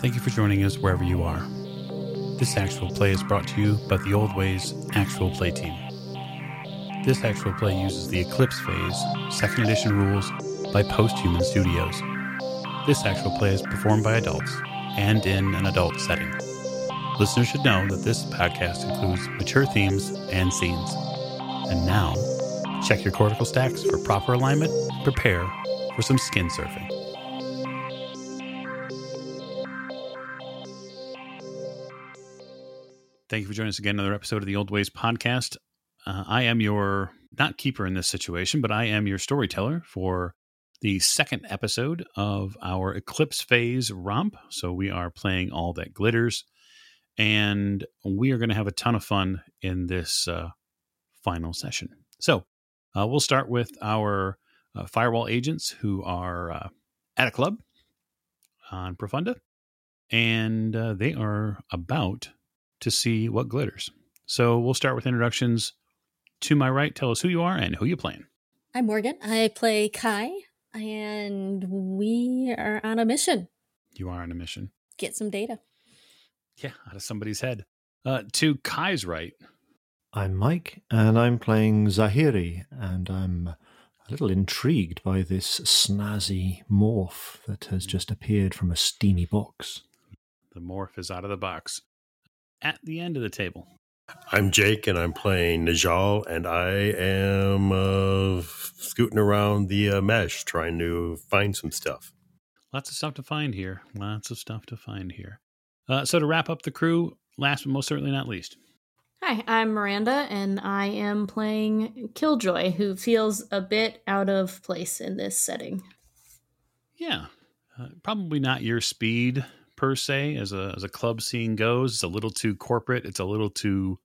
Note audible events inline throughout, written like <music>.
Thank you for joining us wherever you are. This actual play is brought to you by the Old Ways Actual Play Team. This actual play uses the Eclipse Phase, second edition rules by Posthuman Studios. This actual play is performed by adults and in an adult setting. Listeners should know that this podcast includes mature themes and scenes. And now, check your cortical stacks for proper alignment prepare for some skin surfing. Thank you for joining us again. Another episode of the Old Ways podcast. Uh, I am your not keeper in this situation, but I am your storyteller for the second episode of our Eclipse Phase romp. So we are playing All That Glitters, and we are going to have a ton of fun in this uh, final session. So uh, we'll start with our uh, firewall agents who are uh, at a club on Profunda, and uh, they are about to see what glitters. So we'll start with introductions. To my right, tell us who you are and who you playing. I'm Morgan. I play Kai, and we are on a mission. You are on a mission. Get some data. Yeah, out of somebody's head. Uh, to Kai's right. I'm Mike, and I'm playing Zahiri, and I'm a little intrigued by this snazzy morph that has just appeared from a steamy box. The morph is out of the box. At the end of the table. I'm Jake, and I'm playing Najal, and I am uh, scooting around the uh, mesh trying to find some stuff. Lots of stuff to find here. Lots of stuff to find here. Uh, so to wrap up the crew, last but most certainly not least. Hi, I'm Miranda, and I am playing Killjoy, who feels a bit out of place in this setting. Yeah, uh, probably not your speed per se as a as a club scene goes. It's a little too corporate. It's a little too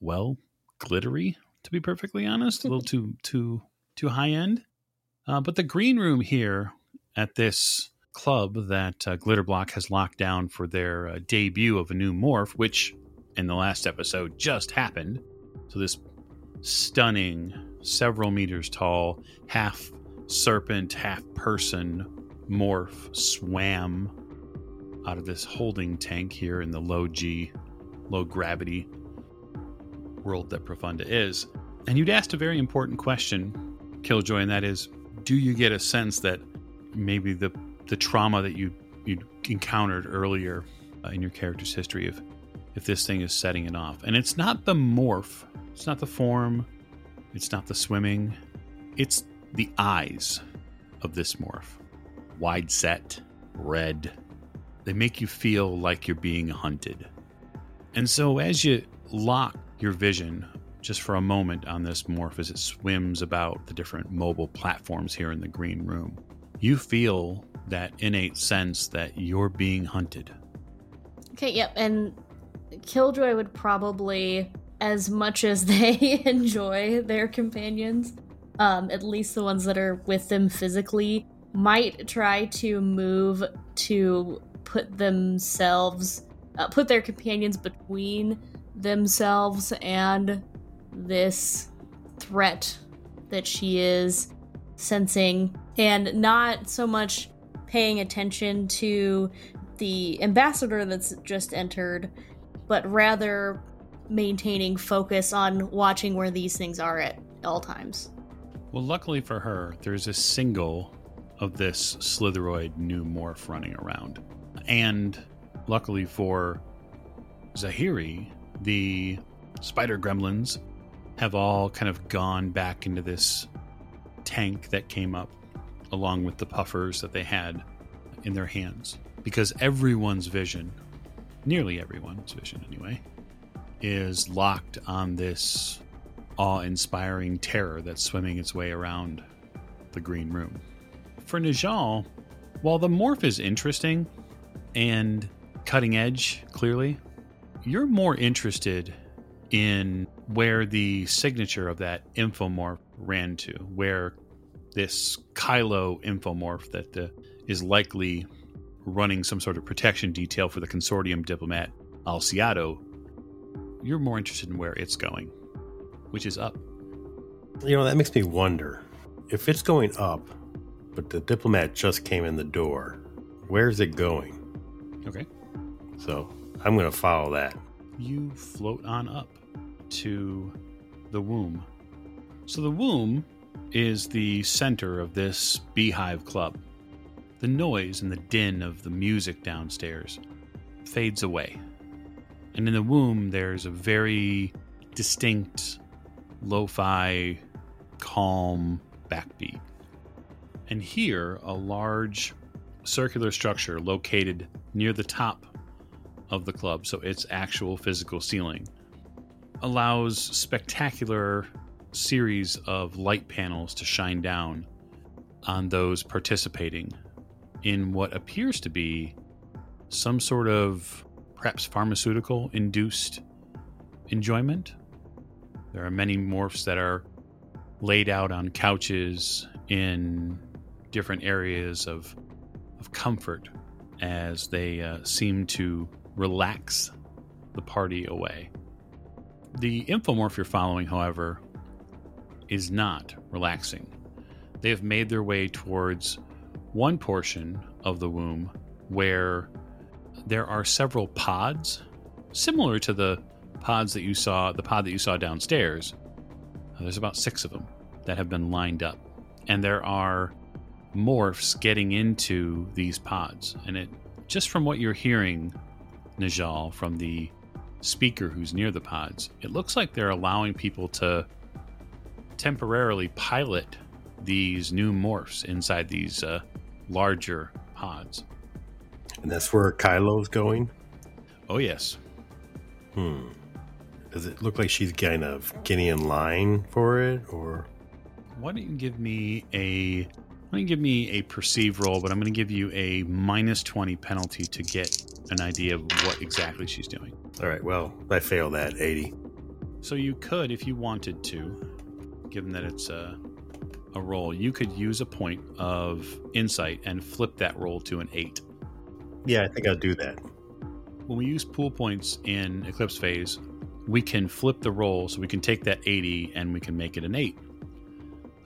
well glittery, to be perfectly honest. A little <laughs> too too too high end. Uh, but the green room here at this club that uh, Glitterblock has locked down for their uh, debut of a new morph, which in the last episode just happened. So this stunning, several meters tall, half serpent, half person morph swam out of this holding tank here in the low G, low gravity world that Profunda is. And you'd asked a very important question, Killjoy, and that is do you get a sense that maybe the the trauma that you you encountered earlier uh, in your character's history if if this thing is setting it off? And it's not the morph, it's not the form, it's not the swimming, it's the eyes of this morph. Wide set, red, they make you feel like you're being hunted. And so, as you lock your vision just for a moment on this morph as it swims about the different mobile platforms here in the green room, you feel that innate sense that you're being hunted. Okay, yep, and Killjoy would probably, as much as <laughs> they enjoy their companions, um, at least the ones that are with them physically, might try to move to put themselves, uh, put their companions between themselves and this threat that she is sensing, and not so much paying attention to the ambassador that's just entered, but rather maintaining focus on watching where these things are at all times. Well, luckily for her, there's a single of this Slitheroid new morph running around. And luckily for Zahiri, the spider gremlins have all kind of gone back into this tank that came up along with the puffers that they had in their hands. Because everyone's vision, nearly everyone's vision anyway, is locked on this awe inspiring terror that's swimming its way around the green room. For Najal, while the morph is interesting, and cutting edge, clearly. You're more interested in where the signature of that infomorph ran to, where this Kylo infomorph that is likely running some sort of protection detail for the consortium diplomat Alciado, you're more interested in where it's going, which is up. You know, that makes me wonder if it's going up, but the diplomat just came in the door, where's it going? Okay. So I'm going to follow that. You float on up to the womb. So the womb is the center of this beehive club. The noise and the din of the music downstairs fades away. And in the womb, there's a very distinct, lo fi, calm backbeat. And here, a large circular structure located near the top of the club, so its actual physical ceiling, allows spectacular series of light panels to shine down on those participating in what appears to be some sort of perhaps pharmaceutical induced enjoyment. There are many morphs that are laid out on couches in different areas of, of comfort as they uh, seem to relax the party away. The infomorph you're following, however, is not relaxing. They have made their way towards one portion of the womb where there are several pods, similar to the pods that you saw, the pod that you saw downstairs. There's about six of them that have been lined up, and there are morphs getting into these pods. And it, just from what you're hearing, Najal, from the speaker who's near the pods, it looks like they're allowing people to temporarily pilot these new morphs inside these uh, larger pods. And that's where Kylo's going? Oh, yes. Hmm. Does it look like she's kind of getting in line for it, or? Why don't you give me a don't you give me a perceive roll, but I'm going to give you a minus 20 penalty to get an idea of what exactly she's doing. All right, well, I failed that 80. So you could, if you wanted to, given that it's a, a roll, you could use a point of insight and flip that roll to an 8. Yeah, I think I'll do that. When we use pool points in Eclipse Phase, we can flip the roll so we can take that 80 and we can make it an 8.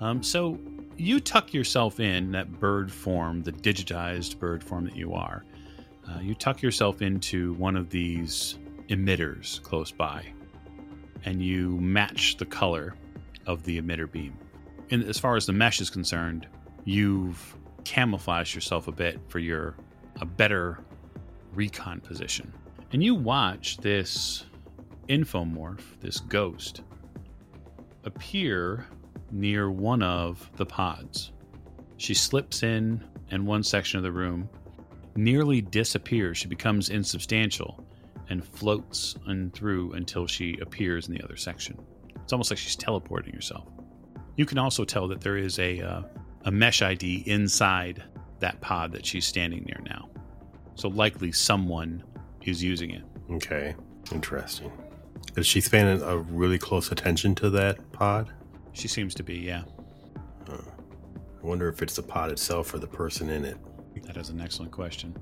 Um, so you tuck yourself in that bird form, the digitized bird form that you are. Uh, you tuck yourself into one of these emitters close by, and you match the color of the emitter beam. And as far as the mesh is concerned, you've camouflaged yourself a bit for your a better recon position. And you watch this infomorph, this ghost, appear near one of the pods. She slips in in one section of the room, nearly disappears. She becomes insubstantial and floats on through until she appears in the other section. It's almost like she's teleporting herself. You can also tell that there is a uh, a mesh ID inside that pod that she's standing near now. So likely someone is using it. Okay, interesting. Is she paying a really close attention to that pod? She seems to be, yeah. I wonder if it's the pod itself or the person in it. That is an excellent question.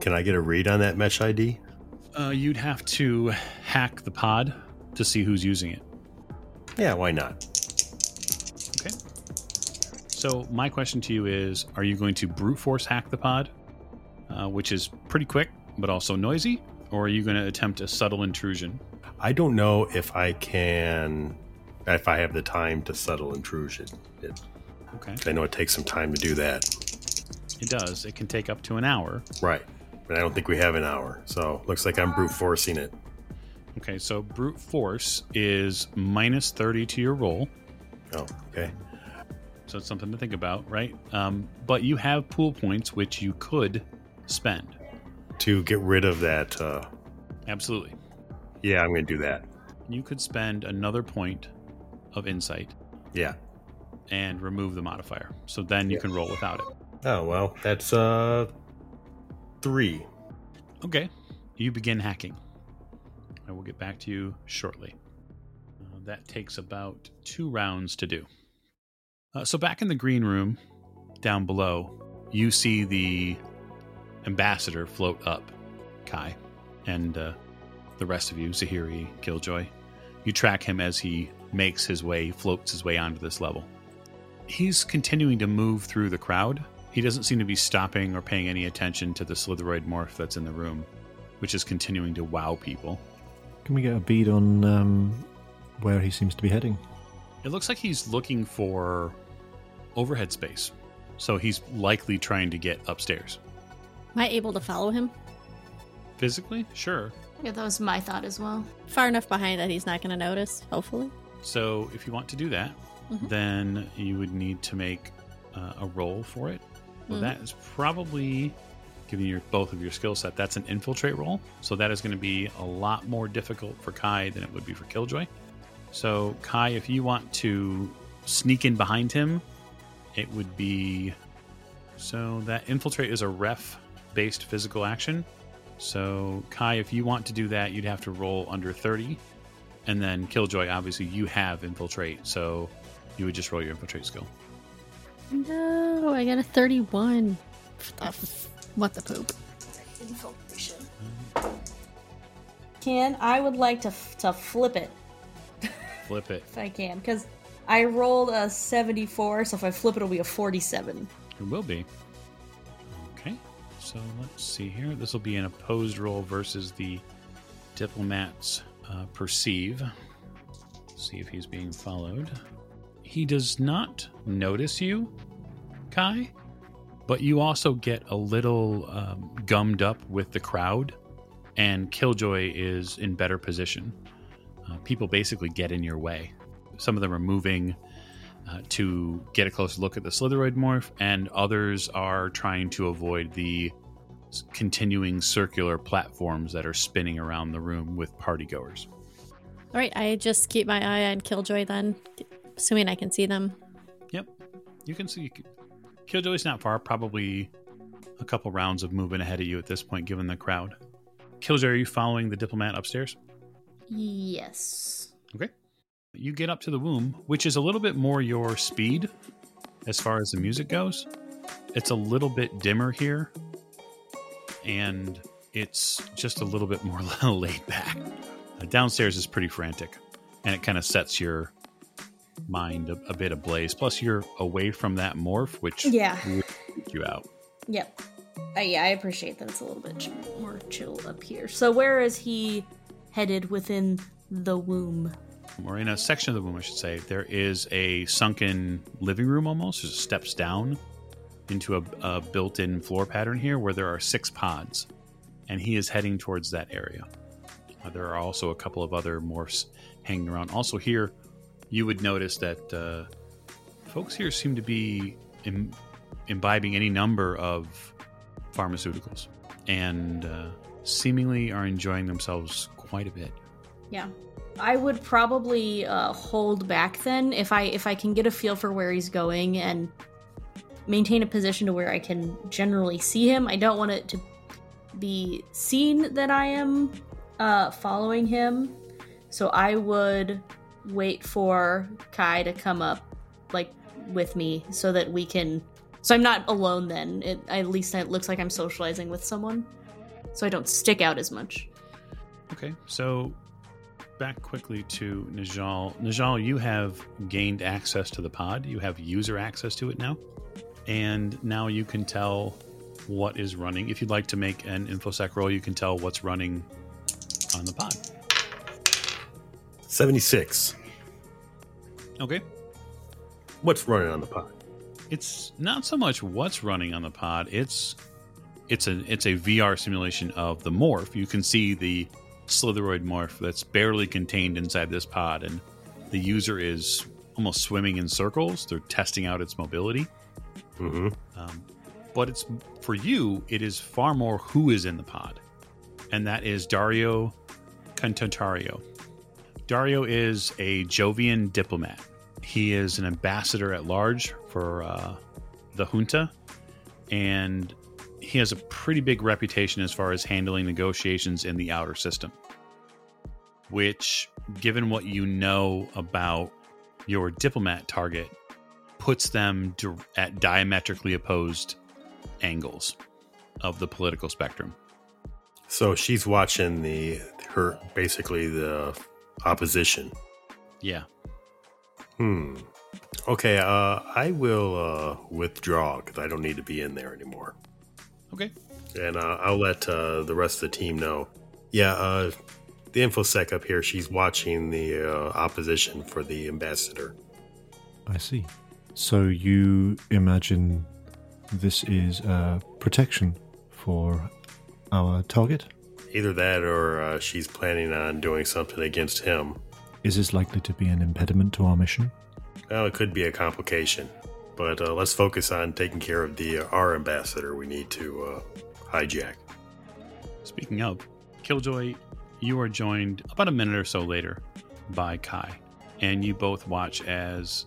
Can I get a read on that mesh ID? Uh, you'd have to hack the pod to see who's using it. Yeah, why not? Okay. So my question to you is: Are you going to brute force hack the pod, uh, which is pretty quick but also noisy, or are you going to attempt a subtle intrusion? I don't know if I can, if I have the time to subtle intrusion. It, Okay. I know it takes some time to do that. It does. It can take up to an hour. Right. But I don't think we have an hour. So looks like I'm brute forcing it. Okay, so brute force is minus 30 to your roll. Oh, okay. So it's something to think about, right? Um, but you have pool points which you could spend. To get rid of that, uh, Absolutely. yeah, I'm going to do that. You could spend another point of insight Yeah. and remove the modifier. So then you Yeah. can roll without it. Oh, well, that's uh three. Okay. You begin hacking. I will get back to you shortly. Uh, that takes about two rounds to do. Uh, so, back in the green room down below, you see the ambassador float up, Kai, and uh, the rest of you, Zahiri, Killjoy. You track him as he makes his way, floats his way onto this level. He's continuing to move through the crowd He doesn't seem to be stopping or paying any attention to the Slitheroid morph that's in the room, which is continuing to wow people. Can we get a bead on um, where he seems to be heading? It looks like he's looking for overhead space. So he's likely trying to get upstairs. Am I able to follow him? Physically? Sure. Yeah, that was my thought as well. Far enough behind that he's not going to notice, hopefully. So if you want to do that, Mhm. then you would need to make uh, a roll for it. Well, Mhm. that is probably giving your both of your skill set. That's an infiltrate roll, so that is going to be a lot more difficult for Kai than it would be for Killjoy. So Kai, if you want to sneak in behind him, it would be so that infiltrate is a ref based physical action. So Kai, if you want to do that, you'd have to roll under thirty. And then Killjoy, obviously, you have infiltrate, so you would just roll your infiltrate skill. No, I got a 31. What the, what poop? Infiltration. Can I would like to f- to flip it Flip it. if I can because I rolled a seventy four, so if I flip it, it'll be a forty seven. It will be. Okay, so let's see here. This will be an opposed roll versus the diplomat's uh, perceive. See if he's being followed. He does not notice you, Kai, but you also get a little um, gummed up with the crowd, and Killjoy is in better position. Uh, people basically get in your way. Some of them are moving uh, to get a closer look at the Slitheroid morph, and others are trying to avoid the continuing circular platforms that are spinning around the room with partygoers. All right, I just keep my eye on Killjoy then, assuming I can see them. Yep, you can see Killjoy's not far, probably a couple rounds of moving ahead of you at this point, given the crowd. Killjoy, are you following the diplomat upstairs? Yes. Okay. You get up to the womb, which is a little bit more your speed as far as the music goes. It's a little bit dimmer here, and it's just a little bit more <laughs> laid back. Uh, downstairs is pretty frantic, and it kind of sets your mind a, a bit ablaze. Plus, you're away from that morph, which Yeah. you out. Yep. Uh, yeah, I appreciate that it's a little bit more chill up here. So where is he headed within the womb? or in a section of the womb, I should say, there is a sunken living room almost. There's steps down into a, a built in floor pattern here where there are six pods, and he is heading towards that area. Uh, there are also a couple of other morphs hanging around. Also, here, you would notice that uh, folks here seem to be Im- imbibing any number of pharmaceuticals and uh, seemingly are enjoying themselves quite a bit. Yeah. I would probably uh, hold back then if I if I can get a feel for where he's going and maintain a position to where I can generally see him. I don't want it to be seen that I am uh, following him, so I would wait for Kai to come up like with me so that we can. So I'm not alone then. It, at least it looks like I'm socializing with someone, so I don't stick out as much. Okay, so back quickly to Najal. Najal, you have gained access to the pod. You have user access to it now. And now you can tell what is running. If you'd like to make an InfoSec roll, you can tell what's running on the pod. 76. Okay. What's running on the pod? It's not so much what's running on the pod, it's it's a it's a VR simulation of the morph. You can see the Slitheroid morph that's barely contained inside this pod, and the user is almost swimming in circles. They're testing out its mobility. Hmm Um, but it's for you, it is far more who is in the pod, and that is Dario Contentario. Dario is a Jovian diplomat. He is an ambassador at large for uh, the junta, and he has a pretty big reputation as far as handling negotiations in the outer system. Which, given what you know about your diplomat target, puts them di- at diametrically opposed angles of the political spectrum. So she's watching the her basically the opposition. Yeah. Hmm. Okay, uh, I will uh, withdraw because I don't need to be in there anymore. Okay. And uh, I'll let uh, the rest of the team know. Yeah, uh, the infosec up here, she's watching the uh, opposition for the ambassador. I see. So you imagine this is uh, protection for our target? Either that or uh, she's planning on doing something against him. Is this likely to be an impediment to our mission? Well, it could be a complication, but uh, let's focus on taking care of the uh, our ambassador. We need to uh, hijack. Speaking of, Killjoy, you are joined about a minute or so later by Kai, and you both watch as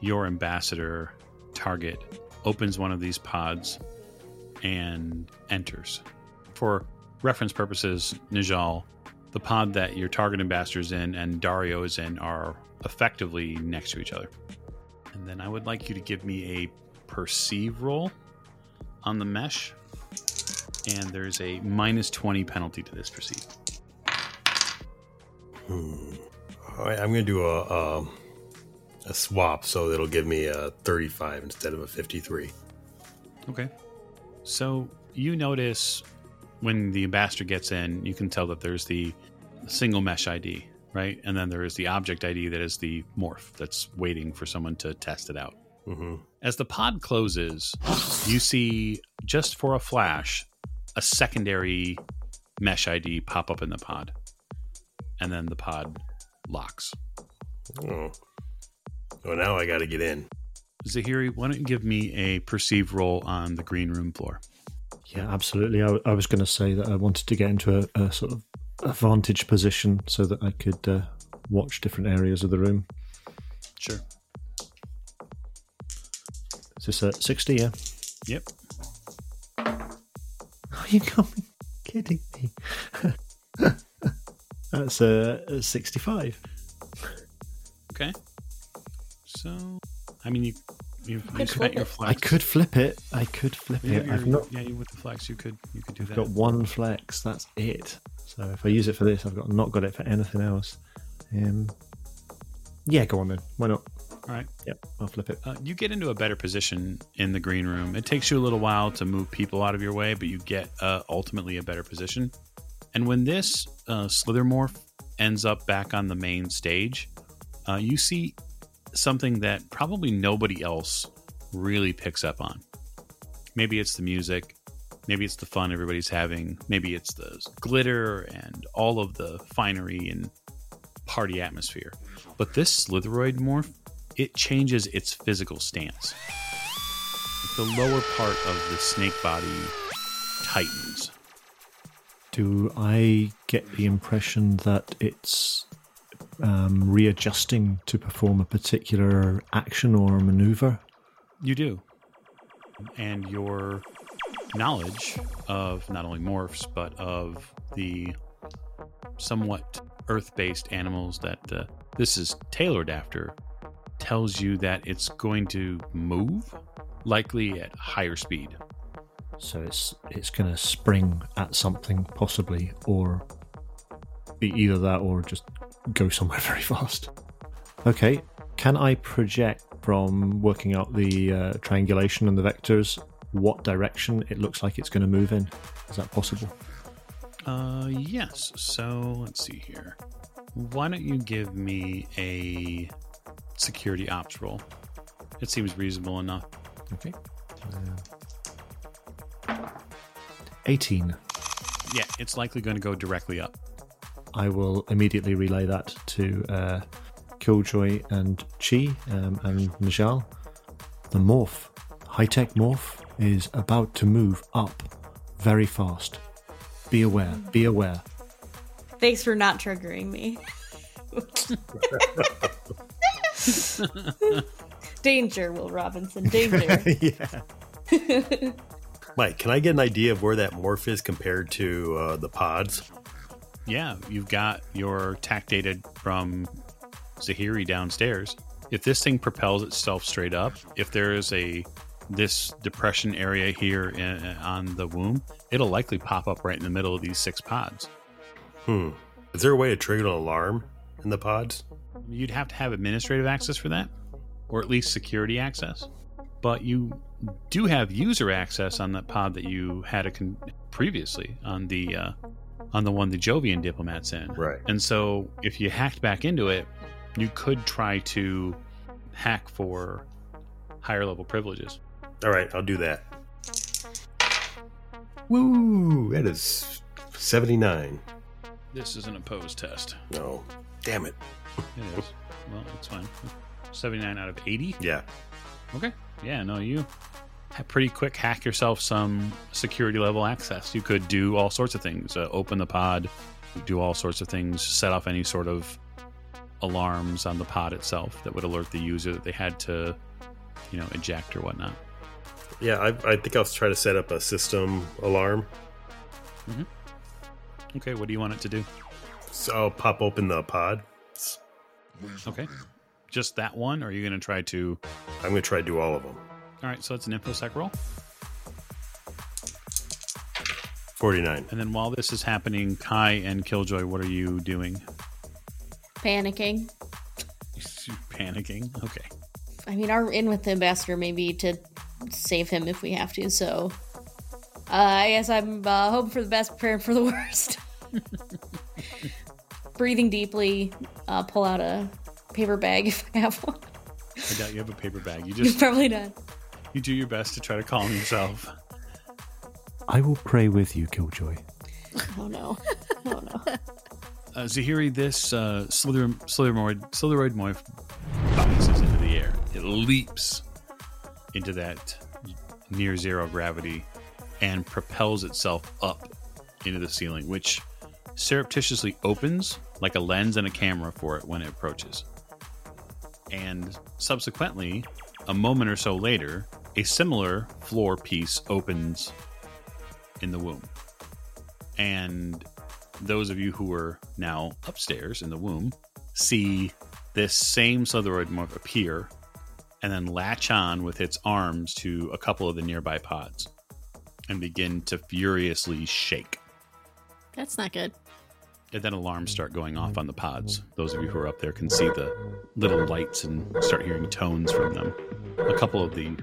your ambassador target opens one of these pods and enters. For reference purposes, Najal, the pod that your target ambassador is in and Dario is in are effectively next to each other. And then I would like you to give me a perceive roll on the mesh. And there's a minus 20 penalty to this perceive. Hmm. All right, I'm going to do a um, a swap, so it'll give me a 35 instead of a 53. Okay. So you notice when the ambassador gets in, you can tell that there's the single mesh ID, right? And then there is the object ID that is the morph that's waiting for someone to test it out. hmm As the pod closes, you see just for a flash a secondary mesh ID pop up in the pod. And then the pod locks. Oh. Well, now I got to get in. Zahiri, why don't you give me a perceived roll on the green room floor? Yeah, absolutely. I, w- I was going to say that I wanted to get into a, a sort of a vantage position so that I could uh, watch different areas of the room. Sure. Is this a 60? Yeah. Yep. <laughs> Are you coming? Kidding me? <laughs> That's a, a 65. Okay. So, I mean, you you, you could spent flip your it. flex. I could flip it. I could flip You have it. I've not. Yeah, you with the flex, you could you could do I've that. got one flex. That's it. So if I use it for this, I've got not got it for anything else. Um, yeah, go on then. Why not? All right. Yep, I'll flip it. Uh, you get into a better position in the green room. It takes you a little while to move people out of your way, but you get uh, ultimately a better position. And when this uh, Slither morph ends up back on the main stage, uh, you see something that probably nobody else really picks up on. Maybe it's the music, maybe it's the fun everybody's having, maybe it's the glitter and all of the finery and party atmosphere. But this Slitheroid morph it changes its physical stance. The lower part of the snake body tightens. Do I get the impression that it's um, readjusting to perform a particular action or maneuver? You do. And your knowledge of not only morphs, but of the somewhat earth based animals that uh, this is tailored after tells you that it's going to move, likely at higher speed. So it's it's going to spring at something possibly, or be either that or just go somewhere <laughs> very fast. Okay, can I project from working out the uh, triangulation and the vectors what direction it looks like it's going to move in? Is that possible? Uh, yes. So let's see here. Why don't you give me a security ops roll? It seems reasonable enough. Okay. Uh, 18. Yeah, it's likely going to go directly up. I will immediately relay that to uh, Killjoy and Kai um, and Najal. The morph, high tech morph, is about to move up very fast. Be aware, be aware. Thanks for not triggering me. <laughs> danger, Will Robinson. Danger. <laughs> yeah. <laughs> Mike, can I get an idea of where that morph is compared to uh, the pods? Yeah, you've got your tac data from Zahiri downstairs. If this thing propels itself straight up, if there is a this depression area here in, on the womb, it'll likely pop up right in the middle of these six pods. Hmm. Is there a way to trigger an alarm in the pods? You'd have to have administrative access for that. or at least security access. But you do have user access on that pod that you had a con- previously on the uh, on the one the Jovian diplomat's in. Right. And so if you hacked back into it, you could try to hack for higher level privileges. All right, I'll do that. Woo! That is 79. This is an opposed test. No. Damn it. It is. Well, it's fine. 79 out of 80. Yeah. Okay. Yeah, no, you ha- pretty quick hack yourself some security level access. You could do all sorts of things. Uh, open the pod, do all sorts of things, set off any sort of alarms on the pod itself that would alert the user that they had to, you know, eject or whatnot. Yeah, I, I think I'll try to set up a system alarm. Okay, what do you want it to do? So I'll pop open the pod. Okay. Just that one, or are you going to try to. I'm going to try to do all of them. All right, so that's an infosec roll. 49. And then while this is happening, Kai and Killjoy, what are you doing? Panicking. Panicking? Okay. I mean, our in with the ambassador maybe to save him if we have to. So, uh, I guess I'm uh, hoping for the best, preparing for the <laughs> worst. <laughs> Breathing deeply, uh, pull out a paper bag if I have one. I doubt you have a paper bag. You <laughs> just probably done. You do your best to try to calm yourself. I will pray with you, Killjoy. Oh no! Oh no! Uh, Zahiri, this uh, slither, slitheroid, slitheroid morph bounces into the air. It leaps into that near zero gravity and propels itself up into the ceiling, which surreptitiously opens like a lens and a camera for it when it approaches. And subsequently, a moment or so later, a similar floor piece opens in the womb. And those of you who are now upstairs in the womb see this same Slitheroid morph appear and then latch on with its arms to a couple of the nearby pods and begin to furiously shake. That's not good. And then alarms start going off on the pods. Those of you who are up there can see the little lights and start hearing tones from them. A couple of the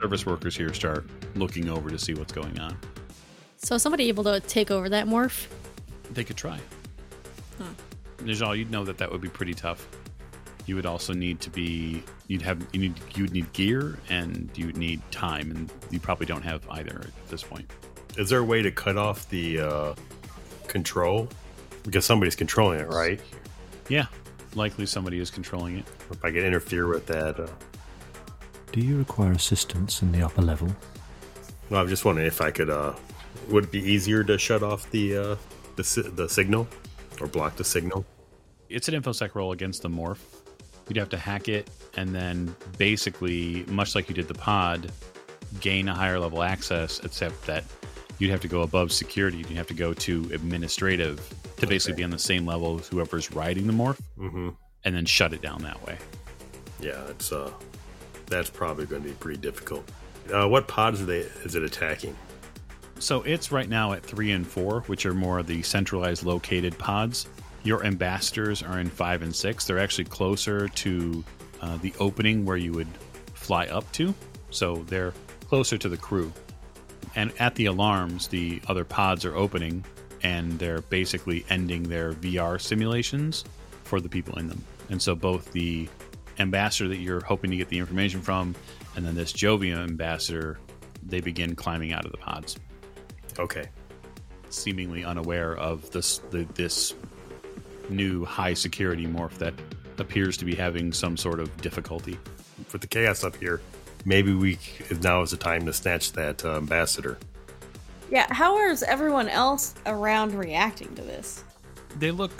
service workers here start looking over to see what's going on. So is somebody able to take over that morph? They could try. Huh. Najal, you'd know that that would be pretty tough. You would also need to be you'd have you need you would need gear and you would need time, and you probably don't have either at this point. Is there a way to cut off the uh, control? Because somebody's controlling it, right? Yeah, likely somebody is controlling it. If I could interfere with that. Uh, Do you require assistance in the upper level? no, I'm just wondering if I could. Uh, would it be easier to shut off the uh, the si- the signal or block the signal? It's an infosec roll against the morph. You'd have to hack it and then basically, much like you did the pod, gain a higher level access, except that you'd have to go above security. You'd have to go to administrative to basically be on the same level as whoever's riding the morph Mm-hmm. and then shut it down that way. Yeah, it's uh, that's probably going to be pretty difficult. Uh, what pods are they? Is it attacking? So it's right now at three and four, which are more of the centralized located pods. Your ambassadors are in five and six. They're actually closer to uh, the opening where you would fly up to. So they're closer to the crew. And at the alarms, the other pods are opening and they're basically ending their VR simulations for the people in them. And so both the ambassador that you're hoping to get the information from and then this Jovian ambassador, they begin climbing out of the pods Okay. seemingly unaware of this the, this new high security morph that appears to be having some sort of difficulty. With the chaos up here, maybe we now is the time to snatch that uh, ambassador. Yeah, how is everyone else around reacting to this? They look,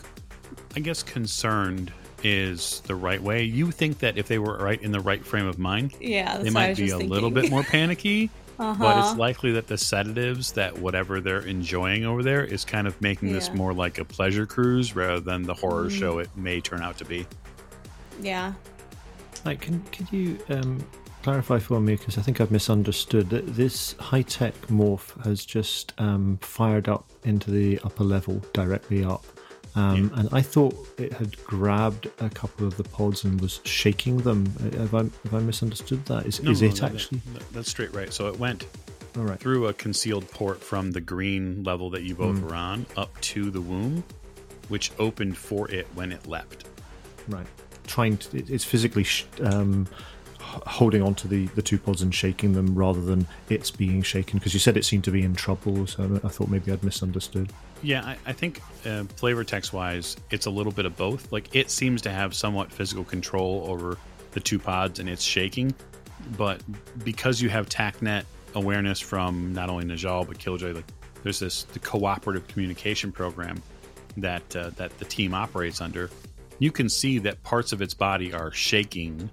I guess, concerned is the right way. You think that if they were right in the right frame of mind, Yeah, they might be a just little bit more panicky. uh-huh. <laughs> But it's likely that the sedatives, that whatever they're enjoying over there, is kind of making this more like a pleasure cruise rather than the horror Mhm. show it may turn out to be. yeah. Like, can could you um, clarify for me? Because I think I've misunderstood that this high tech morph has just um, fired up into the upper level, directly up, Um, And I thought it had grabbed a couple of the pods and was shaking them. Uh, Have I, have I misunderstood that? Is, No, is no, it that- actually? that- that's straight right. So it went All right. through a concealed port from the green level that you both Hmm. were on up to the womb, which opened for it when it leapt. Right. Trying to, it's physically sh- um, holding on to the, the two pods and shaking them rather than it's being shaken because you said it seemed to be in trouble. So I thought maybe I'd misunderstood. Yeah, I, I think uh, flavor text wise, it's a little bit of both. Like it seems to have somewhat physical control over the two pods and it's shaking, but because you have TACnet awareness from not only Najal but Killjoy, like there's this the cooperative communication program that uh, that the team operates under. You can see that parts of its body are shaking,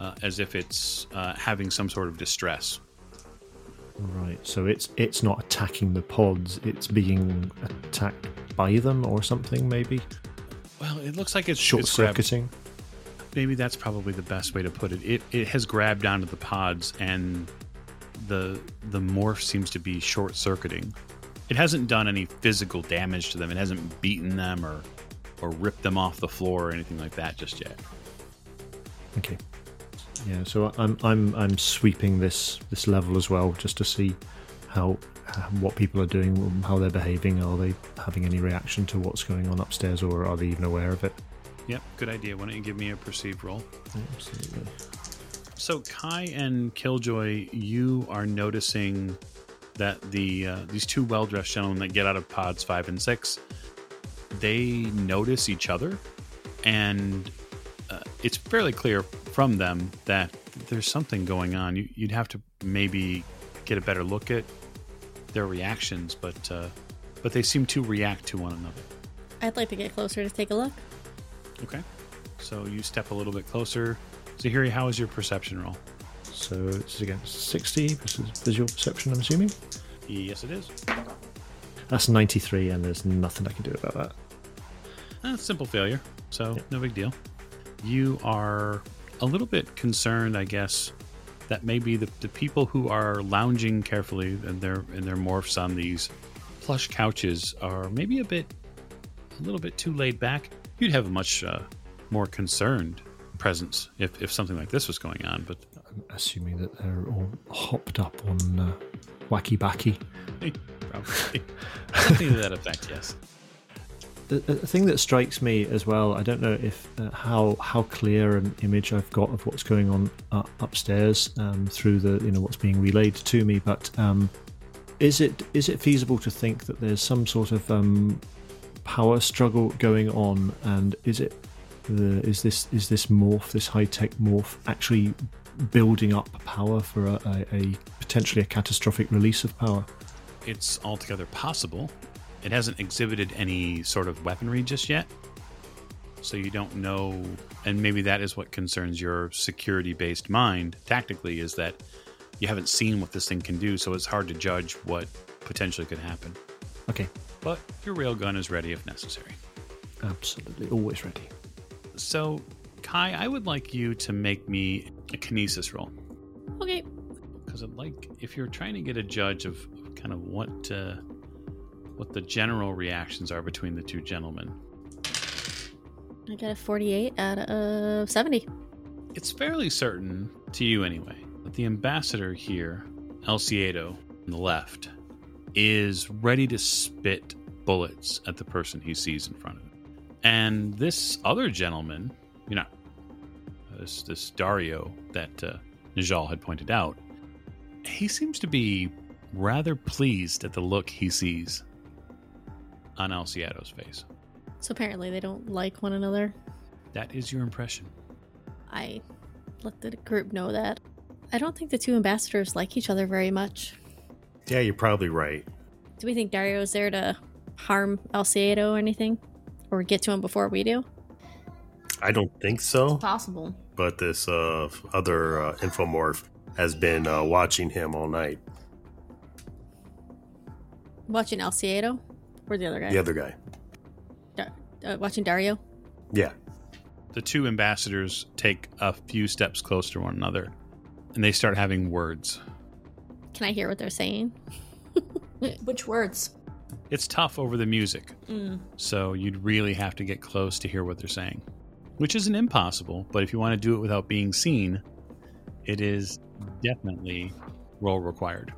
uh, as if it's uh, having some sort of distress. Right. So it's it's not attacking the pods. It's being attacked by them or something. Maybe Well, it looks like it's short circuiting. maybe that's probably the best way to put it. It it has grabbed onto the pods and the the morph seems to be short circuiting. It hasn't done any physical damage to them. It hasn't beaten them or or ripped them off the floor or anything like that just yet. Okay. Yeah. So I'm I'm I'm sweeping this this level as well just to see how uh, what people are doing, how they're behaving. Are they having any reaction to what's going on upstairs, or are they even aware of it? Yep, good idea. Why don't you give me a perceived roll? Absolutely. So Kai and Killjoy, you are noticing that the uh, these two well-dressed gentlemen that get out of pods five and six, they notice each other, and uh, it's fairly clear from them that there's something going on. You, you'd have to maybe get a better look at their reactions, but uh, but they seem to react to one another. I'd like to get closer to take a look. Okay, so you step a little bit closer. Zahiri, how is your perception roll? So it's against 60 versus visual perception, I'm assuming. Yes, it is. That's 93, and there's nothing I can do about that. Uh, simple failure, so Yeah. no big deal. You are a little bit concerned, I guess, that maybe the, the people who are lounging carefully in their in their morphs on these plush couches are maybe a bit, a little bit too laid back. You'd have a much uh, more concerned presence if, if something like this was going on, but I'm assuming that they're all hopped up on uh, wacky backy. probably <laughs> something to that effect. Yes. The, the thing that strikes me as well, I don't know if uh, how how clear an image I've got of what's going on uh, upstairs um, through the you know what's being relayed to me, but um, is it is it feasible to think that there's some sort of um, power struggle going on, and is it the is this is this morph this high tech morph actually building up power for a, a, a potentially a catastrophic release of power? it's altogether possible. It hasn't exhibited any sort of weaponry just yet. So you don't know, and maybe that is what concerns your security based mind tactically is that you haven't seen what this thing can do, so it's hard to judge what potentially could happen. Okay, But your railgun is ready if necessary. absolutely, always ready. So, Kai, I would like you to make me a kinesics roll. Okay. because I'd like if you're trying to get a judge of, of kind of what uh, what the general reactions are between the two gentlemen. I got a 48 out of 70. It's fairly certain to you anyway that the ambassador here, Elciedo, on the left, is ready to spit bullets at the person he sees in front of him, and this other gentleman, you know, this this Dario that uh, Najal had pointed out, he seems to be rather pleased at the look he sees on Alciato's face. So apparently they don't like one another. That is your impression. I let the group know that. I don't think the two ambassadors like each other very much. Yeah, you're probably right. Do we think Dario's there to harm Alcedo or anything? Or get to him before we do? I don't think so, Possible. but this uh, other uh, infomorph has been uh, watching him all night. Watching Alcedo? Or the other guy? The other guy. Uh, watching Dario? Yeah. The two ambassadors take a few steps closer to one another and they start having words. Can I hear what they're saying? <laughs> Which words? it's tough over the music. Mm. So you'd really have to get close to hear what they're saying, which isn't impossible. But if you want to do it without being seen, it is definitely roll required.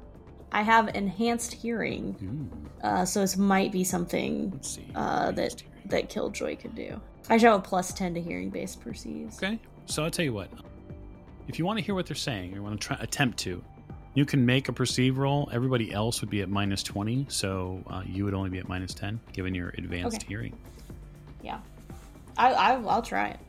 I have enhanced hearing, uh, so this might be something uh, that that Killjoy could do. I should have a plus ten to hearing based perceives. Okay, so I'll tell you what. If you want to hear what they're saying, or you want to try attempt to, you can make a perceive roll. Everybody else would be at minus twenty, so uh, you would only be at minus ten, given your advanced Okay. hearing. Yeah, I, I I'll try it.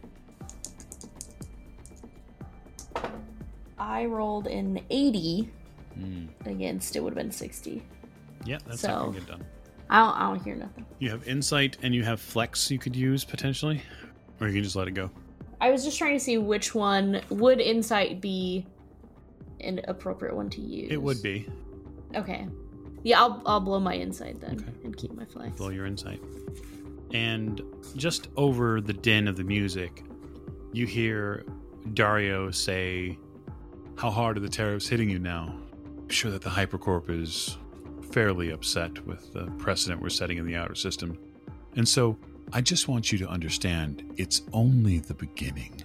I rolled an eighty Mm. against it would have been sixty. Yeah, that's So- not gonna get done. I don't, I don't hear nothing. You have insight and you have flex you could use potentially, or you can just let it go. I was just trying to see which one would insight be an appropriate one to use. It would be. Okay. Yeah, I'll I'll blow my insight then Okay. and keep my flex. blow your insight. And just over the din of the music, you hear Dario say, How hard are the tariffs hitting you now? Sure that the Hypercorp is fairly upset with the precedent we're setting in the outer system. And so I just want you to understand it's only the beginning.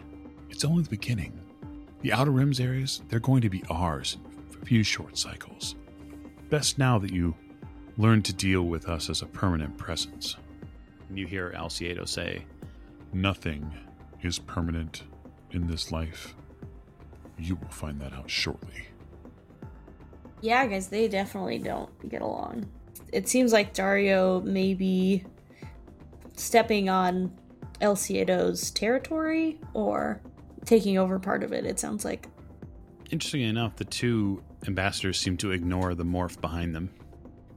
It's only the beginning. The Outer Rims areas, they're going to be ours in a few short cycles. Best now that you learn to deal with us as a permanent presence. And you hear Alciado say, Nothing is permanent in this life. You will find that out shortly. Yeah, guys, they definitely don't get along. It seems like Dario may be stepping on El Ciedo's territory or taking over part of it, it sounds like. Interestingly enough, the two ambassadors seem to ignore the morph behind them.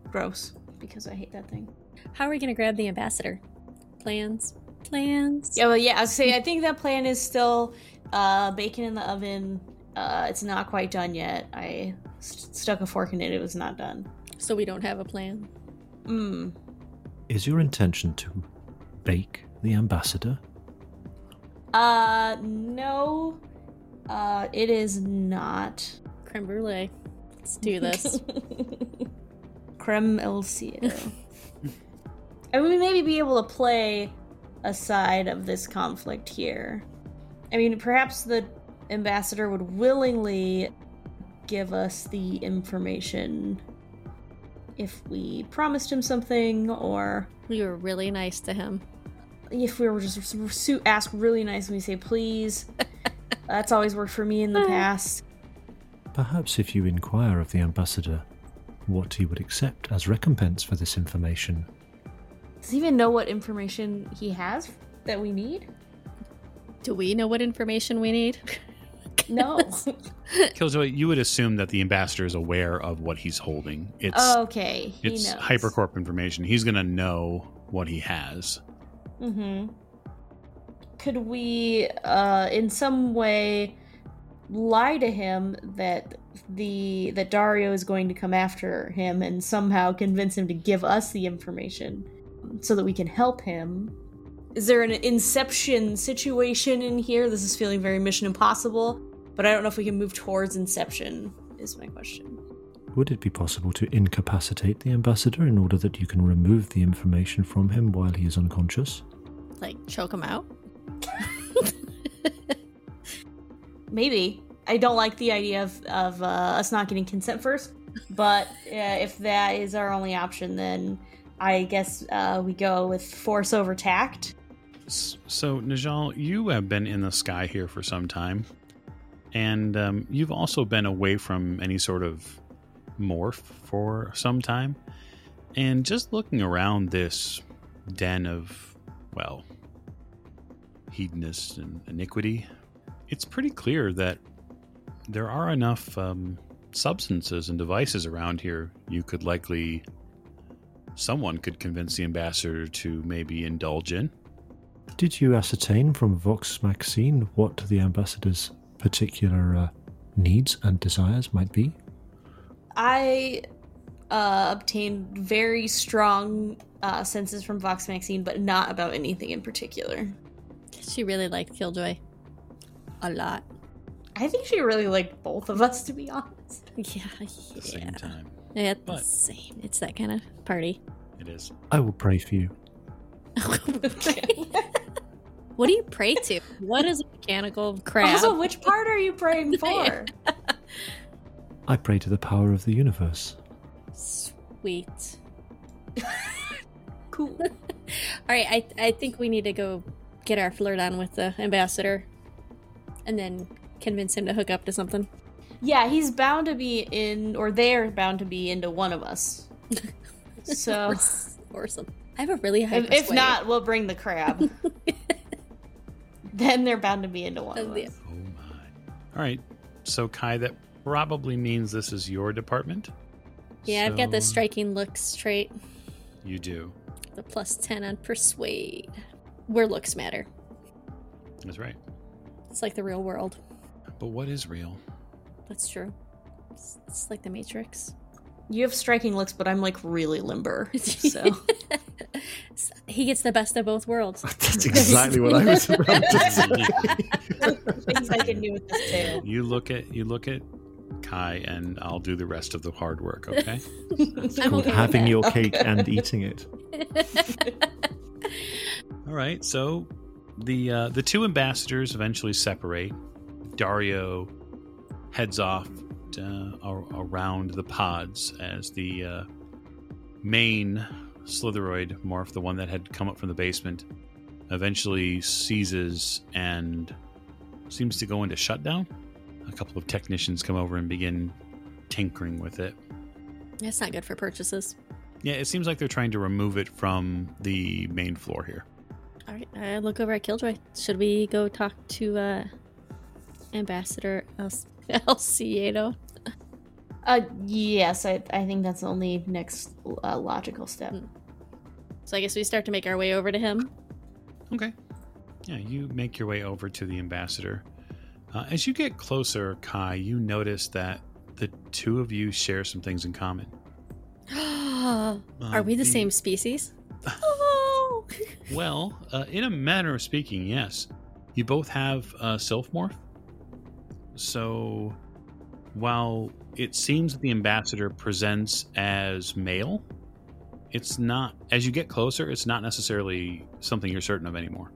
Gross, because I hate that thing. How are we gonna grab the ambassador? Plans? Plans? Yeah, well, yeah, I was saying, I think that plan is still uh, bacon in the oven. Uh, it's not quite done yet. I st- stuck a fork in it, it was not done. So we don't have a plan. Mm. Is your intention to bake the ambassador? Uh, no. Uh, it is not. Creme brulee. Let's do this. <laughs> Creme El Cielo. and we maybe be able to play a side of this conflict here. I mean, perhaps the ambassador would willingly give us the information if we promised him something or we were really nice to him. if we were just ask really nice and we say please. <laughs> That's always worked for me in the ah. past. Perhaps if you inquire of the ambassador what he would accept as recompense for this information, Does he even know what information he has that we need? Do we know what information we need? <laughs> No. <laughs> Killjoy, you would assume that the ambassador is aware of what he's holding. It's okay, he it's knows. hypercorp information. He's gonna know what he has. Mm-hmm. Could we, uh, in some way, lie to him that the that Dario is going to come after him, and somehow convince him to give us the information so that we can help him? Is there an Inception situation in here? This is feeling very Mission Impossible, but I don't know if we can move towards Inception. Is my question. would it be possible to incapacitate the ambassador in order that you can remove the information from him while he is unconscious? like choke him out? <laughs> Maybe. I don't like the idea of, of uh, us not getting consent first, but uh, if that is our only option, then I guess uh, we go with force over tact. So, Najal, you have been in the sky here for some time, and um, you've also been away from any sort of morph for some time. And just looking around this den of, well, hedonists and iniquity, it's pretty clear that there are enough um, substances and devices around here you could likely. Someone could convince the ambassador to maybe indulge in. Did you ascertain from Vox Maxine what the ambassador's particular uh, needs and desires might be? I uh, obtained very strong uh, senses from Vox Maxine, but not about anything in particular. She really liked Killjoy. A lot. I think she really liked both of us, to be honest. <laughs> Yeah, At the same time. yeah. time. At the same. It's that kind of party. It is. I will pray for you. <laughs> <laughs> what do you pray to? What is a mechanical crab? Also, which part are you praying <laughs> for? I pray to the power of the universe. Sweet. <laughs> cool. <laughs> All right, I I think we need to go get our flirt on with the ambassador, and then convince him to hook up to something. Yeah, he's bound to be in, or they're bound to be into one of us. So, or, or some. I have a really high. if, if not, we'll bring the crab. <laughs> then they're bound to be into one of Yeah. us. Oh my. All right. So Kai, that probably means this is your department. yeah, I've got the striking looks trait, You do. the plus ten on persuade, where looks matter. That's right. It's like the real world. But what is real? That's true. It's, it's like the Matrix. You have striking looks, but I'm like really limber. So <laughs> he gets the best of both worlds. <laughs> That's exactly what I was about to <laughs> say. things I can do with this tail. You look at you look at Kai, and I'll do the rest of the hard work. Okay. It's I'm called okay having your cake and eating it. All right. So the uh, the two ambassadors eventually separate. Dario heads off uh, ar- around the pods as the uh, main Slitheroid morph, the one that had come up from the basement, eventually seizes and seems to go into shutdown. A couple of technicians come over and begin tinkering with it. That's not good for purchases. Yeah, it seems like they're trying to remove it from the main floor here. All right, I look over at Killjoy. Should we go talk to uh, Ambassador El- <laughs> Alciado? Uh, yes, I, I think that's the only next uh, logical step. Hmm. So I guess we start to make our way over to him. Okay. Yeah, you make your way over to the ambassador. Uh, as you get closer, Kai, you notice that the two of you share some things in common. <gasps> Are Uh, we the same species? <laughs> Oh. <laughs> well, uh, in a manner of speaking, yes. You both have uh, self morph. So, while it seems that the ambassador presents as male, it's not. As you get closer, it's not necessarily something you're certain of anymore.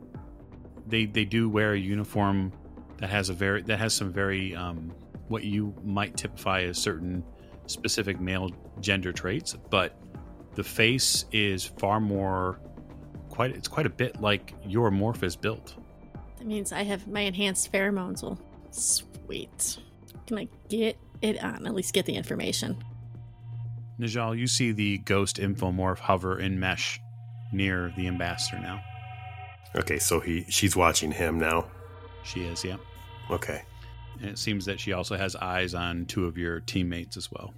They they do wear a uniform that has a very that has some very um, what you might typify as certain specific male gender traits, but the face is far more quite it's quite a bit like your morph is built. That means I have my enhanced pheromones. Will sweet. Can I get it on? At least get the information. Najal, you see the ghost infomorph hover in mesh near the ambassador now. Okay, so he she's watching him now. She is, yeah. Okay. And it seems that she also has eyes on two of your teammates as well.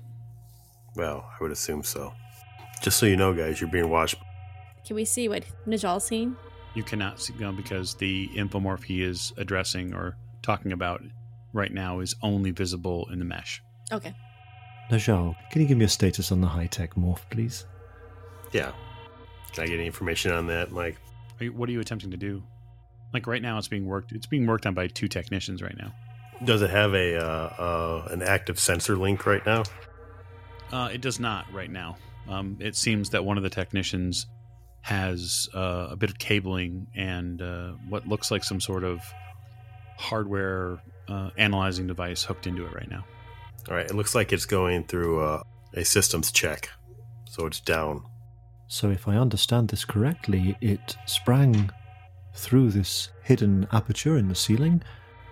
Well, I would assume so. Just so you know, guys, you're being watched. Can we see what Najal's seen? You cannot see no, because the infomorph he is addressing or talking about right now is only visible in the mesh. Okay. Najal, can you give me a status on the high tech morph, please? Yeah. Can I get any information on that, Mike? Are you, what are you attempting to do? Like right now, it's being worked. It's being worked on by two technicians right now. Does it have a uh, uh, an active sensor link right now? Uh, it does not right now. Um, it seems that one of the technicians has uh, a bit of cabling and uh, what looks like some sort of hardware uh, analyzing device hooked into it right now. All right. It looks like it's going through uh, a systems check, so it's down. So, if I understand this correctly, it sprang through this hidden aperture in the ceiling.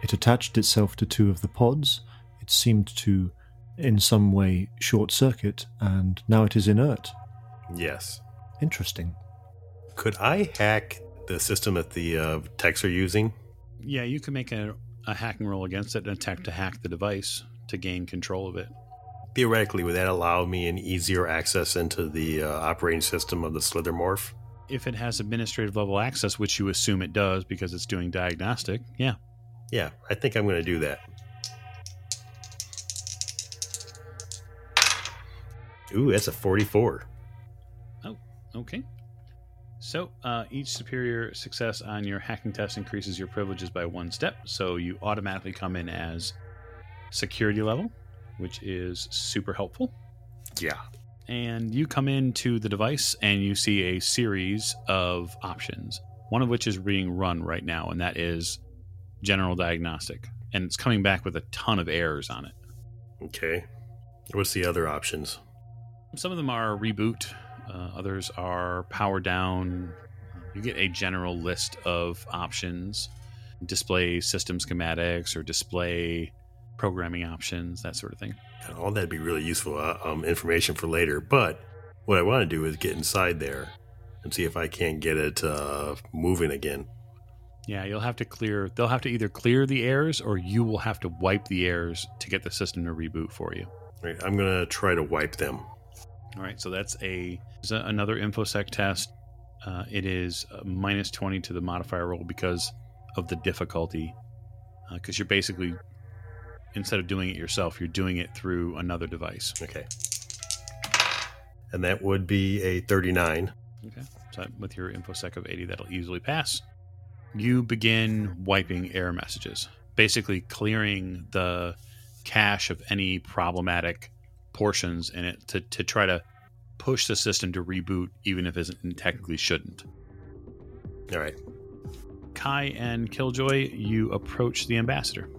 It attached itself to two of the pods. It seemed to, in some way, short circuit, and now it is inert. Yes. Interesting. Could I hack the system that the uh, techs are using? Yeah, you can make a, a hacking roll against it and attempt to hack the device to gain control of it. Theoretically, would that allow me an easier access into the uh, operating system of the Slithermorph? If it has administrative level access, which you assume it does because it's doing diagnostic, yeah. Yeah, I think I'm going to do that. Ooh, that's a 44. Oh, Okay. So uh, each superior success on your hacking test increases your privileges by one step. So you automatically come in as security level, which is super helpful. Yeah. And you come into the device and you see a series of options, one of which is being run right now, and that is general diagnostic. And it's coming back with a ton of errors on it. Okay. What's the other options? Some of them are reboot, uh, others are power down. You get a general list of options display system schematics or display programming options, that sort of thing. All that'd be really useful uh, um, information for later. But what I want to do is get inside there and see if I can't get it uh, moving again. Yeah, you'll have to clear. They'll have to either clear the errors or you will have to wipe the errors to get the system to reboot for you. All right, I'm gonna try to wipe them. All right, so that's a, another infosec test. Uh, it is uh, minus twenty to the modifier roll because of the difficulty. Because you're basically instead of doing it yourself, you're doing it through another device. Okay. And that would be a 39. Okay. So with your infosec of 80, that'll easily pass. You begin wiping error messages, basically clearing the cache of any problematic portions in it to, to try to push the system to reboot, even if it technically shouldn't. All right. Kai and Killjoy, you approach the ambassador.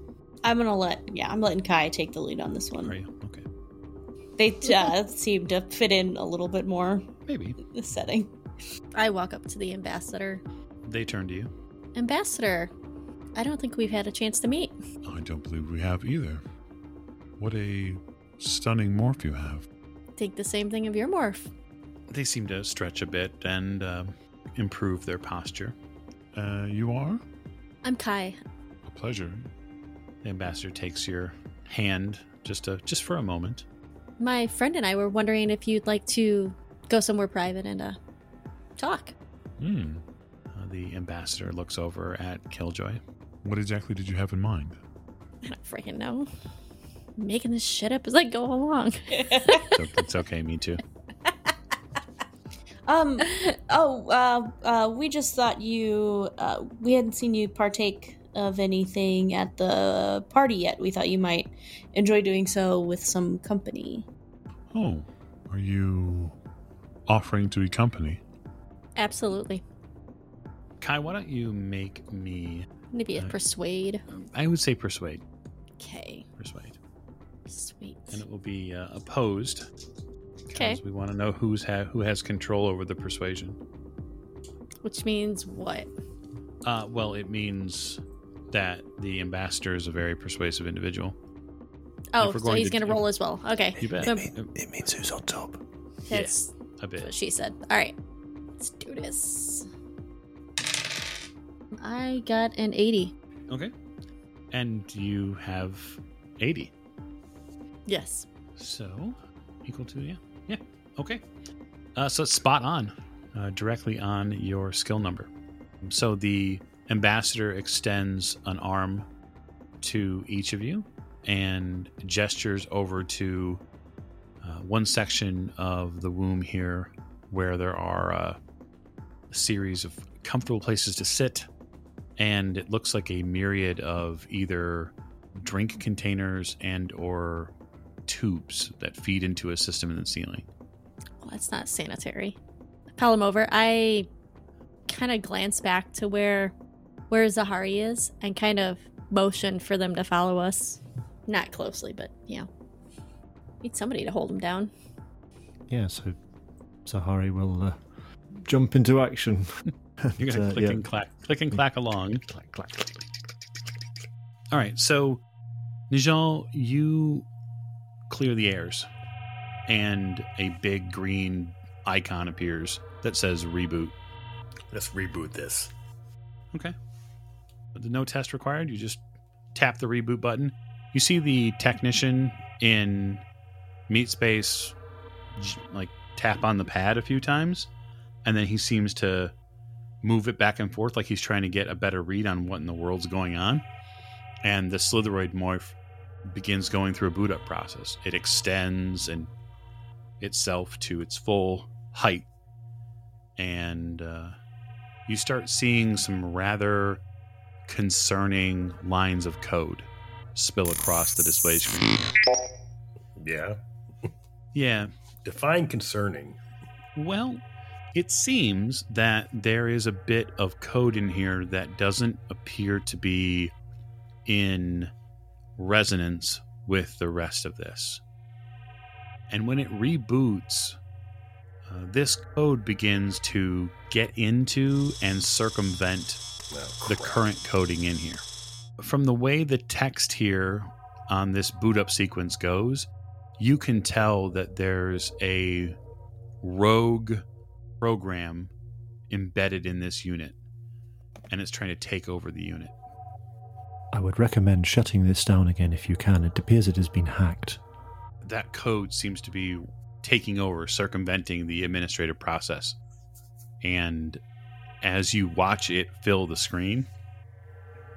I'm gonna let yeah, I'm letting Kai take the lead on this one. Are you? Okay. They uh, <laughs> seem to fit in a little bit more Maybe. the setting. I walk up to the ambassador. They turn to you. Ambassador, I don't think we've had a chance to meet. I don't believe we have either. What a stunning morph you have. Think the same thing of your morph. They seem to stretch a bit and uh, improve their posture. Uh, you are? I'm Kai. A pleasure. The ambassador takes your hand just to, just for a moment. My friend and I were wondering if you'd like to go somewhere private and uh, talk. Hmm. Uh, the ambassador looks over at Killjoy. What exactly did you have in mind? I don't freaking know. I'm making this shit up as I go along. <laughs> It's okay, me too. <laughs> Um. Oh. Uh. Uh. We just thought you. Uh. We hadn't seen you partake of anything at the party yet. We thought you might enjoy doing so with some company. Oh, are you offering to be company? Absolutely. Kai, why don't you make me? Maybe a Uh, persuade. I would say persuade. Okay. Persuade, Sweet. and it will be uh, opposed. Okay. Because we want to know who's ha- who has control over the persuasion. Which means what? Uh, well, it means that the ambassador is a very persuasive individual. Oh, so going he's to going to roll as well. Okay. You bet. Um, It means who's on top. That's A bit. what she said. All right. Let's do this. I got an 80. Okay. And you have 80. Yes. So, equal to, yeah. Yeah. Okay. Uh, so it's spot on, uh, directly on your skill number. So the ambassador extends an arm to each of you and gestures over to uh, one section of the womb here where there are uh, a series of comfortable places to sit. And it looks like a myriad of either drink containers and or tubes that feed into a system in the ceiling. Well, that's not sanitary. Call him over. I kind of glance back to where where Zahari is and kind of motion for them to follow us. Not closely, but yeah. Need somebody to hold him down. Yeah, so Zahari will uh, jump into action. <laughs> You're gonna <laughs> Uh, click yeah. and clack, click and clack along. Clack, clack, clack, clack. All right, so Najal, you clear the airs, and a big green icon appears that says reboot. Let's reboot this. Okay. But the no test required. You just tap the reboot button. You see the technician in Meat Space like tap on the pad a few times, and then he seems to move it back and forth like he's trying to get a better read on what in the world's going on. And the Slitheroid morph begins going through a boot up process. It extends and itself to its full height, and uh, you start seeing some rather concerning lines of code spill across the display screen. Yeah. Yeah. Define concerning. Well, it seems that there is a bit of code in here that doesn't appear to be in resonance with the rest of this. And when it reboots, uh, this code begins to get into and circumvent Oh, the current coding in here. From the way the text here on this boot up sequence goes, you can tell that there's a rogue program embedded in this unit, and it's trying to take over the unit. I would recommend shutting this down again if you can. It appears it has been hacked. That code seems to be taking over, circumventing the administrative process. And as you watch it fill the screen,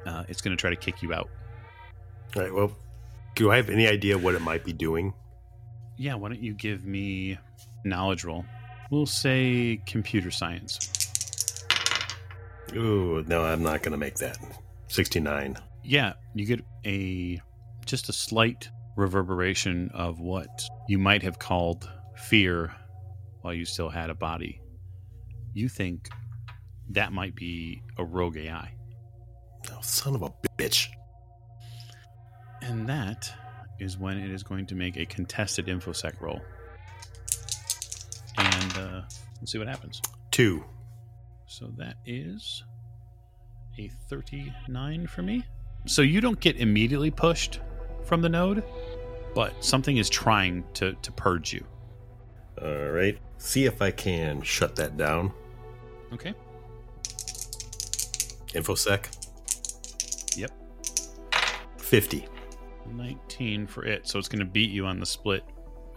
uh, it's going to try to kick you out. All right. Well, do I have any idea what it might be doing? Yeah, why don't you give me knowledge roll? We'll say computer science. Ooh, no, I'm not going to make that. 69. Yeah, you get a just a slight reverberation of what you might have called fear while you still had a body. You think that might be a rogue AI. Oh, son of a bitch. And that is when it is going to make a contested infosec roll. And uh, let's see what happens. Two. So that is a 39 for me. So you don't get immediately pushed from the node, but something is trying to, to purge you. All right. See if I can shut that down. Okay. Infosec. Yep. 50. 19 for it. So it's going to beat you on the split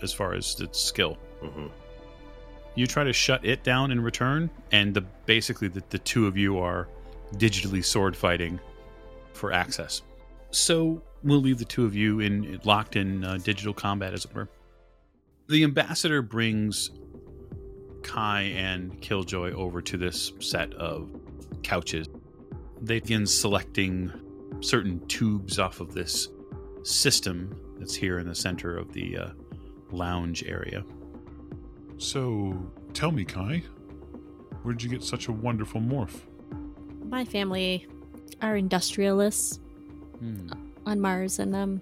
as far as its skill. hmm You try to shut it down in return, and the basically the, the two of you are digitally sword fighting for access. So we'll leave the two of you in locked in uh, digital combat, as it were. The ambassador brings Kai and Killjoy over to this set of couches. They begin selecting certain tubes off of this system that's here in the center of the uh, lounge area. So, tell me, Kai, where'd you get such a wonderful morph? My family are industrialists Hmm. on Mars, and um,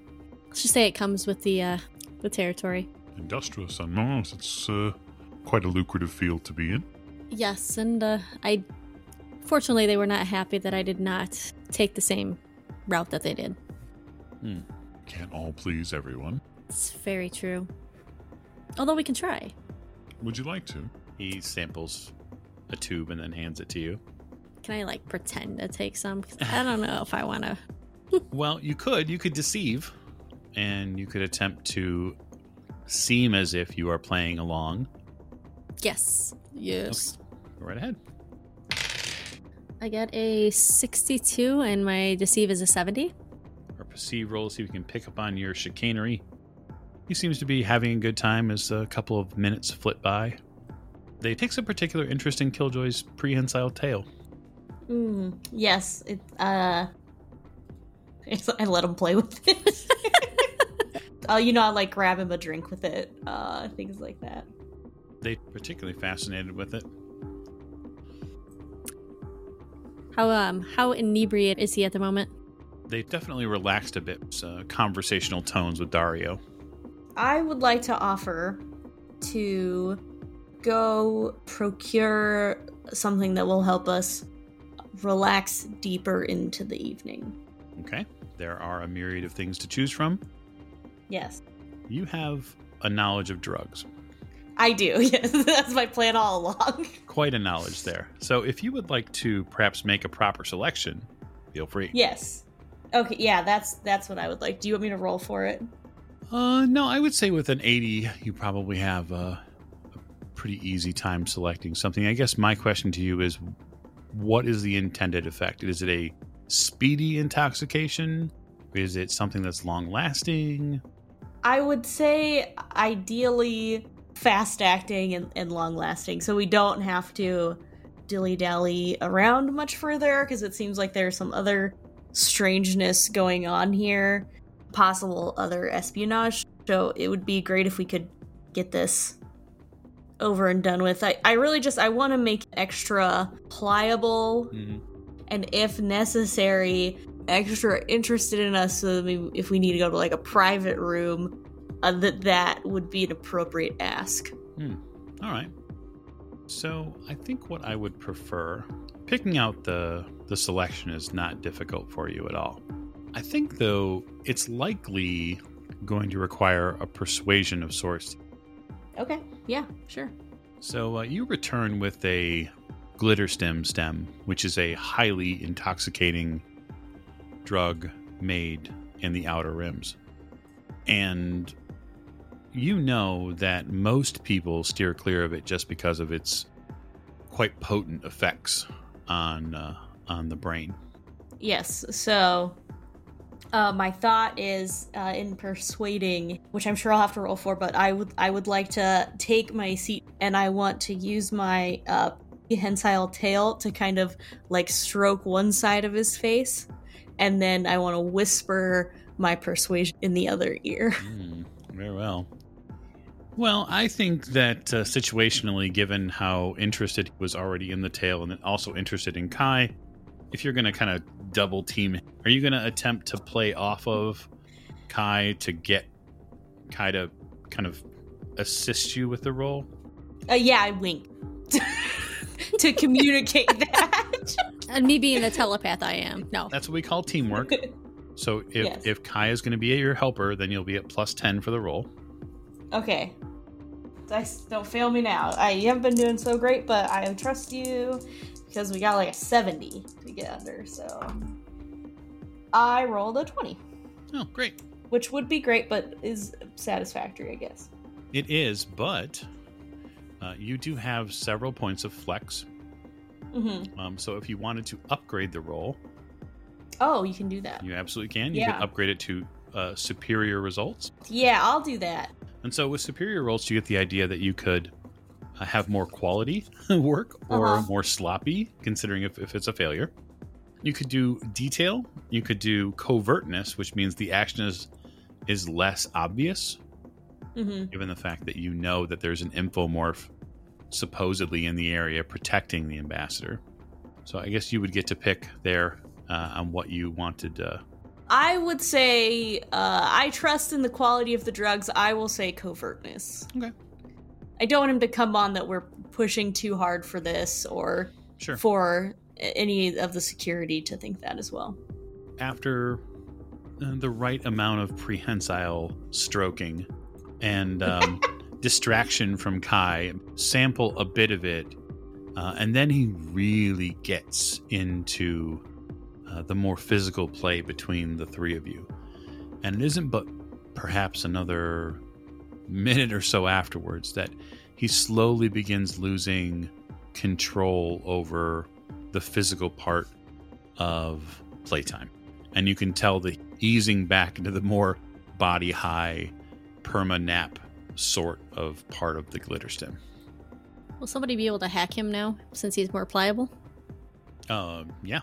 let's just say it comes with the uh, the territory. Industrious on Mars. It's uh, quite a lucrative field to be in. Yes, and uh, I fortunately they were not happy that I did not take the same route that they did. Can't all please everyone. It's very true. Although we can try. Would you like to? He samples a tube and then hands it to you. Can I like pretend to take some? I don't know if I want to. <laughs> Well, you could. You could deceive, and you could attempt to seem as if you are playing along. Yes. Yes. Go right ahead. I get a 62 and my deceive is a 70. Or perceive roll, see if you can pick up on your chicanery. He seems to be having a good time as a couple of minutes flit by. They takes a particular interest in Killjoy's prehensile tail. Mm, yes, it. Uh, <laughs> it's- I let him play with it. <laughs> Oh, you know, I like grab him a drink with it. Uh, things like that. They particularly fascinated with it. How um how inebriated is he at the moment? They definitely relaxed a bit. Uh, conversational tones with Dario. I would like to offer to go procure something that will help us relax deeper into the evening. Okay. There are a myriad of things to choose from. Yes, You have a knowledge of drugs. I do. <laughs> Yes, that's my plan all along. Quite a knowledge there. So if you would like to perhaps make a proper selection, feel free. yes. Okay, yeah, that's that's what I would like. Do you want me to roll for it? Uh, no, I would say with an 80, you probably have a, a pretty easy time selecting something. I guess my question to you is what is the intended effect? Is it a speedy intoxication? Is it something that's long lasting? I would say ideally fast acting and, and long lasting, so we don't have to dilly dally around much further because it seems like there's some other strangeness going on here, possible other espionage. So it would be great if we could get this over and done with. I, I really just I want to make extra pliable Mhm. and if necessary extra interested in us so that if we need to go to like a private room uh, that that would be an appropriate ask. All right. So I think what I would prefer, picking out the the selection is not difficult for you at all. I think though it's likely going to require a persuasion of sorts. Okay. Yeah, sure. So uh, you return with a glitter stem stem, which is a highly intoxicating drug made in the outer rims. And you know that most people steer clear of it just because of its quite potent effects on uh, on the brain. Yes. So, uh, my thought is uh, in persuading, which I'm sure I'll have to roll for, but I would I would like to take my seat and I want to use my uh, prehensile tail to kind of like stroke one side of his face, and then I want to whisper my persuasion in the other ear. <laughs> Hmm, very well. Well, I think that uh, situationally, given how interested he was already in the tail and also interested in Kai, if you're going to kind of double team, are you going to attempt to play off of Kai to get Kai to kind of assist you with the roll? Uh, yeah, I wink <laughs> to communicate <laughs> that. And me being the telepath I am. No. That's what we call teamwork. <laughs> So if, Yes. if Kai is going to be your helper, then you'll be at plus 10 for the roll. Okay. Dice, don't fail me now. I haven't been doing so great, but I trust you because we got like a 70 to get under, so. I rolled a 20, Oh, great. which would be great, but is satisfactory, I guess. It is, but uh, you do have several points of flex. Mm-hmm. Um, so if you wanted to upgrade the roll, Oh, you can do that. you absolutely can. You Yeah. can upgrade it to uh, superior results. Yeah, I'll do that. And so with superior rolls, you get the idea that you could have more quality <laughs> work or Uh-huh. more sloppy, considering if, if it's a failure. You could do detail. You could do covertness, which means the action is is less obvious, Mm-hmm. given the fact that you know that there's an infomorph supposedly in the area protecting the ambassador. So I guess you would get to pick there uh, on what you wanted. Uh, I would say uh, I trust in the quality of the drugs. I will say covertness. Okay. I don't want him to come on that we're pushing too hard for this or sure. for any of the security to think that as well. after uh, the right amount of prehensile stroking and <laughs> um, distraction from Kai, sample a bit of it, uh, and then he really gets into uh, the more physical play between the three of you. And it isn't but perhaps another minute or so afterwards that he slowly begins losing control over the physical part of playtime. And you can tell the easing back into the more body high perma nap sort of part of the glitter stem. Will somebody be able to hack him now since he's more pliable? Uh, yeah,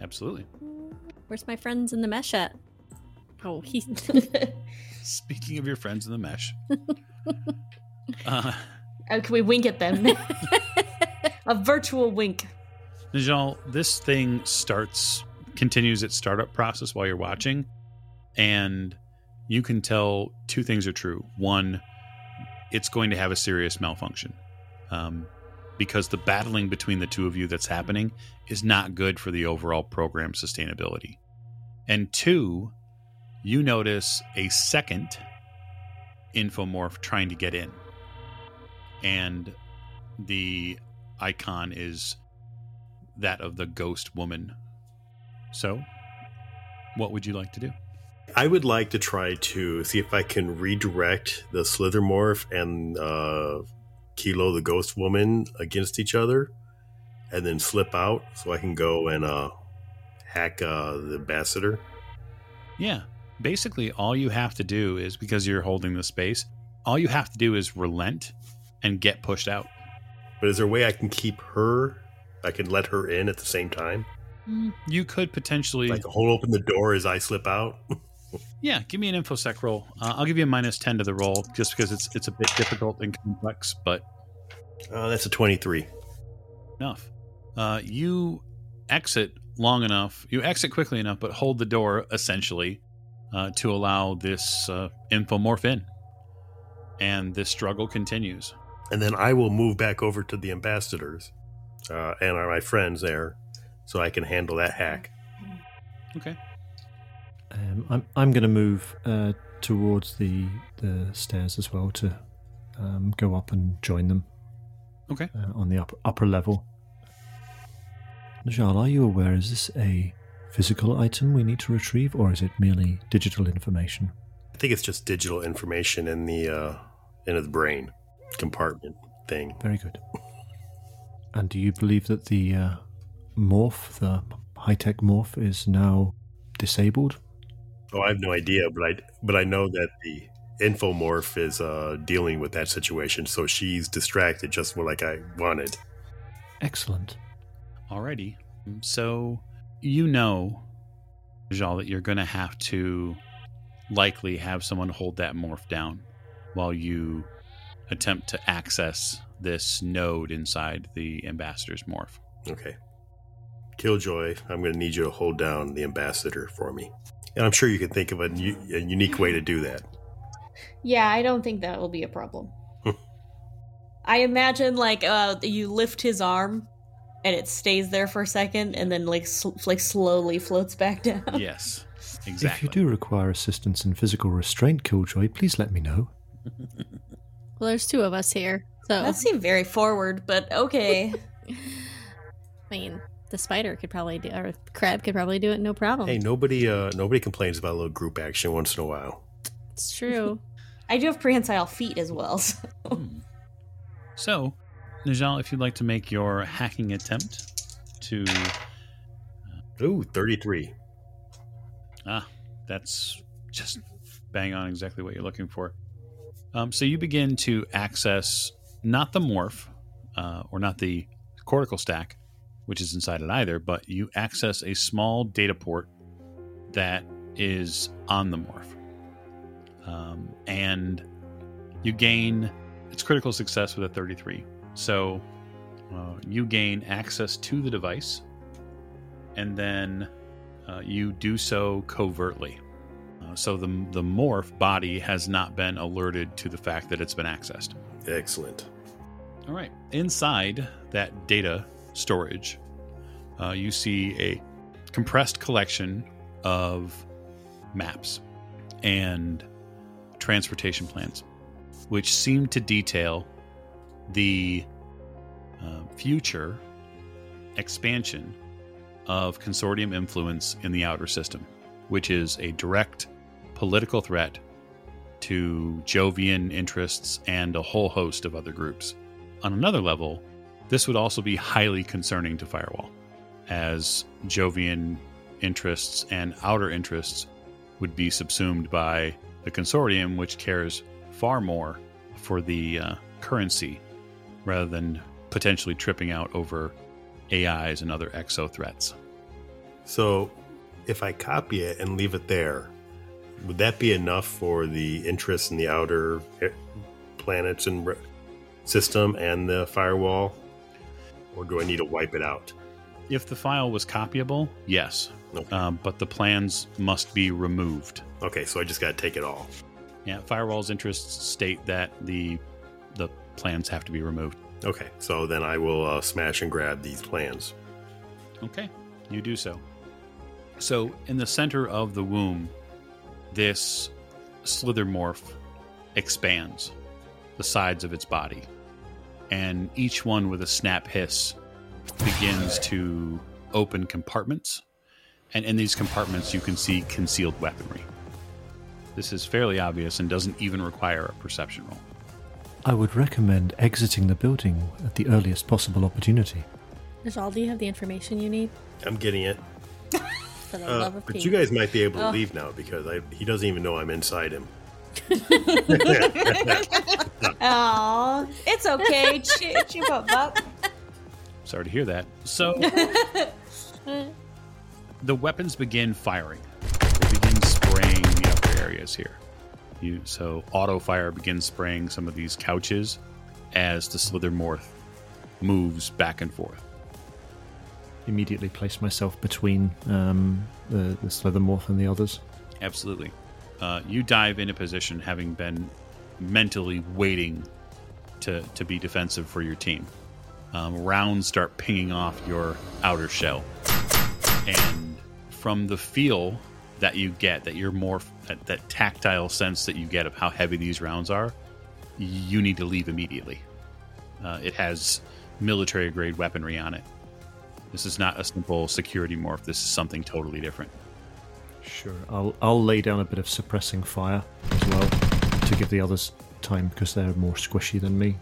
absolutely. Where's my friends in the mesh at? Oh, he's. <laughs> <laughs> Speaking of your friends in the mesh, <laughs> uh, Oh, can we wink at them? <laughs> a virtual wink. Najal, this thing starts, continues its startup process while you're watching, and you can tell two things are true. One, it's going to have a serious malfunction um, because the battling between the two of you that's happening is not good for the overall program sustainability. And two, you notice a second infomorph trying to get in, and the icon is that of the ghost woman. So, what would you like to do? I would like to try to see if I can redirect the Slithermorph and uh, Kilo the Ghost Woman against each other, and then slip out so I can go and uh, hack uh, the ambassador. Yeah. Basically, all you have to do is because you're holding the space, all you have to do is relent and get pushed out. But is there a way I can keep her? I can let her in at the same time. You could potentially, Like hold open the door as I slip out. <laughs> yeah. Give me an infosec roll. Uh, I'll give you a minus ten to the roll just because it's it's a bit difficult and complex. But Uh, that's a 23. enough. Uh, you exit long enough, you exit quickly enough, but hold the door essentially uh, to allow this uh, infomorph in. And this struggle continues. And then I will move back over to the ambassadors uh, and are my friends there so I can handle that hack. Okay. Um, I'm I'm going to move uh, towards the the stairs as well to um, go up and join them. Okay. Uh, on the upper upper level. Najal, are you aware? Is this a physical item we need to retrieve, or is it merely digital information? I think it's just digital information in the uh, in the brain compartment thing. Very good. And do you believe that the uh, morph, the high tech morph, is now disabled? Oh, I have no idea, but I but I know that the infomorph is uh, dealing with that situation, so she's distracted just like I wanted. Excellent. Alrighty. So you know, Jal, that you're going to have to likely have someone hold that morph down while you attempt to access this node inside the ambassador's morph. Okay. Killjoy, I'm going to need you to hold down the ambassador for me. And I'm sure you can think of a, u- a unique way to do that. Yeah, I don't think that will be a problem. <laughs> I imagine like uh you lift his arm and it stays there for a second and then like sl- like slowly floats back down. <laughs> yes, exactly. If you do require assistance in physical restraint, Killjoy, please let me know. <laughs> Well, there's two of us here, so That seemed very forward, but okay. <laughs> I mean, the spider could probably do, or the crab could probably do it, no problem. Hey, nobody uh, nobody complains about a little group action once in a while. It's true. I do have prehensile feet as well. So. Hmm. So, Najal, if you'd like to make your hacking attempt to. Ooh, 33. Ah, that's just bang on exactly what you're looking for. Um, so you begin to access not the morph, uh, or not the cortical stack, which is inside it either, but you access a small data port that is on the morph. Um, and you gain it's critical success with a 33. So uh, you gain access to the device, and then uh, you do so covertly. Uh, so the the morph body has not been alerted to the fact that it's been accessed. Excellent. All right. Inside that data storage, uh, you see a compressed collection of maps and transportation plans, which seem to detail the uh, future expansion of consortium influence in the outer system, which is a direct political threat to Jovian interests and a whole host of other groups. On another level, this would also be highly concerning to Firewall, as Jovian interests and outer interests would be subsumed by the consortium, which cares far more for the uh, currency rather than potentially tripping out over AIs and other exo threats. So, if I copy it and leave it there, would that be enough for the interest in the outer eh, planets and system and the firewall? Or do I need to wipe it out? If the file was copyable, yes, Okay. um, but the plans must be removed. Okay, so I just got to take it all. Yeah, Firewall's interests state that the the plans have to be removed. Okay, so then I will uh, smash and grab these plans. Okay, you do so. So, in the center of the womb, this slithermorph expands the sides of its body, and each one with a snap hiss begins to open compartments. And in these compartments, you can see concealed weaponry. This is fairly obvious and doesn't even require a perception roll. I would recommend exiting the building at the earliest possible opportunity. Najal, do you have the information you need? I'm getting it. For the Uh, love of but Pete. you guys might be able to Oh. leave now because I, he doesn't even know I'm inside him. <laughs> Aw, it's okay. Cheer, cheer up, Buck. Sorry to hear that. So, <laughs> the weapons begin firing. They begin spraying the upper areas here. You so auto fire begins spraying some of these couches as the Slithermorph moves back and forth. Immediately place myself between um, the, the Slithermorph and the others. Absolutely. Uh, you dive into position having been mentally waiting to, to be defensive for your team. Um, rounds start pinging off your outer shell. And from the feel that you get, that you're more, that, that tactile sense that you get of how heavy these rounds are, you need to leave immediately. Uh, it has military grade weaponry on it. This is not a simple security morph. This is something totally different. Sure. I'll I'll lay down a bit of suppressing fire as well to give the others time because they're more squishy than me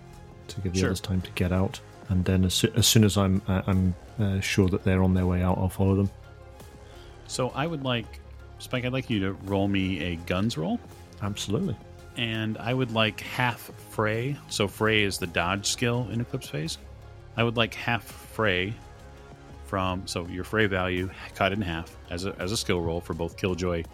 to give the Sure. others time to get out. And then as, as soon as I'm uh, I'm uh, sure that they're on their way out, I'll follow them. So I would like, Spike, I'd like you to roll me a guns roll. Absolutely. and I would like half fray. So fray is the dodge skill in Eclipse Phase. I would like half fray from so your fray value cut in half as a, as a skill roll for both Killjoy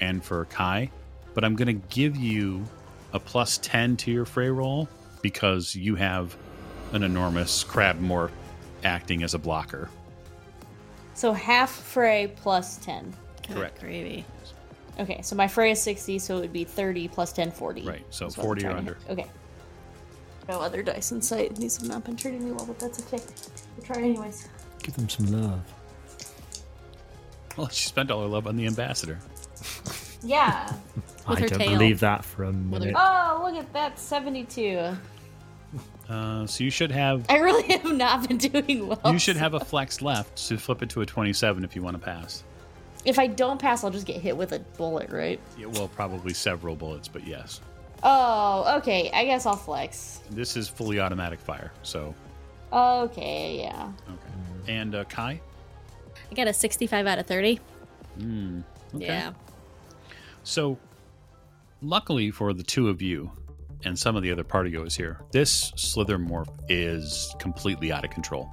and for Kai. But I'm going to give you a plus ten to your fray roll because you have an enormous crab morph acting as a blocker. So half fray plus 10. Good Correct. Gravy. Okay, so my fray is 60, so it would be 30 plus 10, 40. Right, so That's what I'm 40 or trying to under. Okay. No other dice in sight. These have not been treating me well, but that's okay. We'll try anyways. Give them some love. Well, she spent all her love on the ambassador. Yeah. <laughs> With I her don't tail. believe that for a her- minute. oh, look at that. 72. Uh, so you should have I really <laughs> have not been doing well. you should have a flex left to flip it to a 27 if you want to pass. If I don't pass, I'll just get hit with a bullet, right? Yeah, well, probably several bullets, but yes. Oh, okay. I guess I'll flex. This is fully automatic fire, so Okay, yeah. okay. And uh, Kai, I got a 65 out of 30. Hmm, okay. Yeah. So, luckily for the two of you and some of the other partygoers here, this slither morph is completely out of control.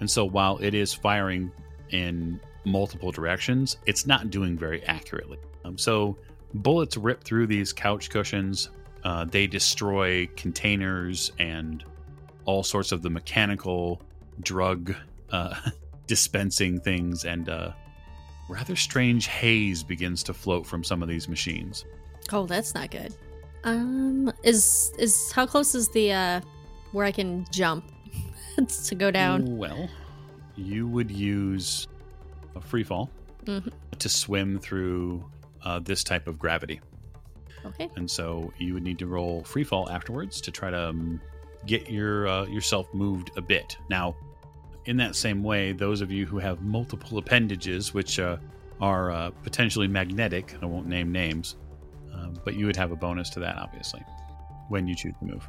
And so, while it is firing in multiple directions, it's not doing very accurately. Um, so, bullets rip through these couch cushions. Uh, they destroy containers and all sorts of the mechanical drug uh, <laughs> dispensing things, and uh, rather strange haze begins to float from some of these machines. Oh, that's not good. Um, is is how close is the uh where I can jump <laughs> to go down? Well, you would use a free fall Mhm. to swim through uh, this type of gravity. Okay. and so you would need to roll free fall afterwards to try to um, get your uh, yourself moved a bit. Now, in that same way, those of you who have multiple appendages, which uh, are uh, potentially magnetic, I won't name names, um, but you would have a bonus to that, obviously, when you choose to move.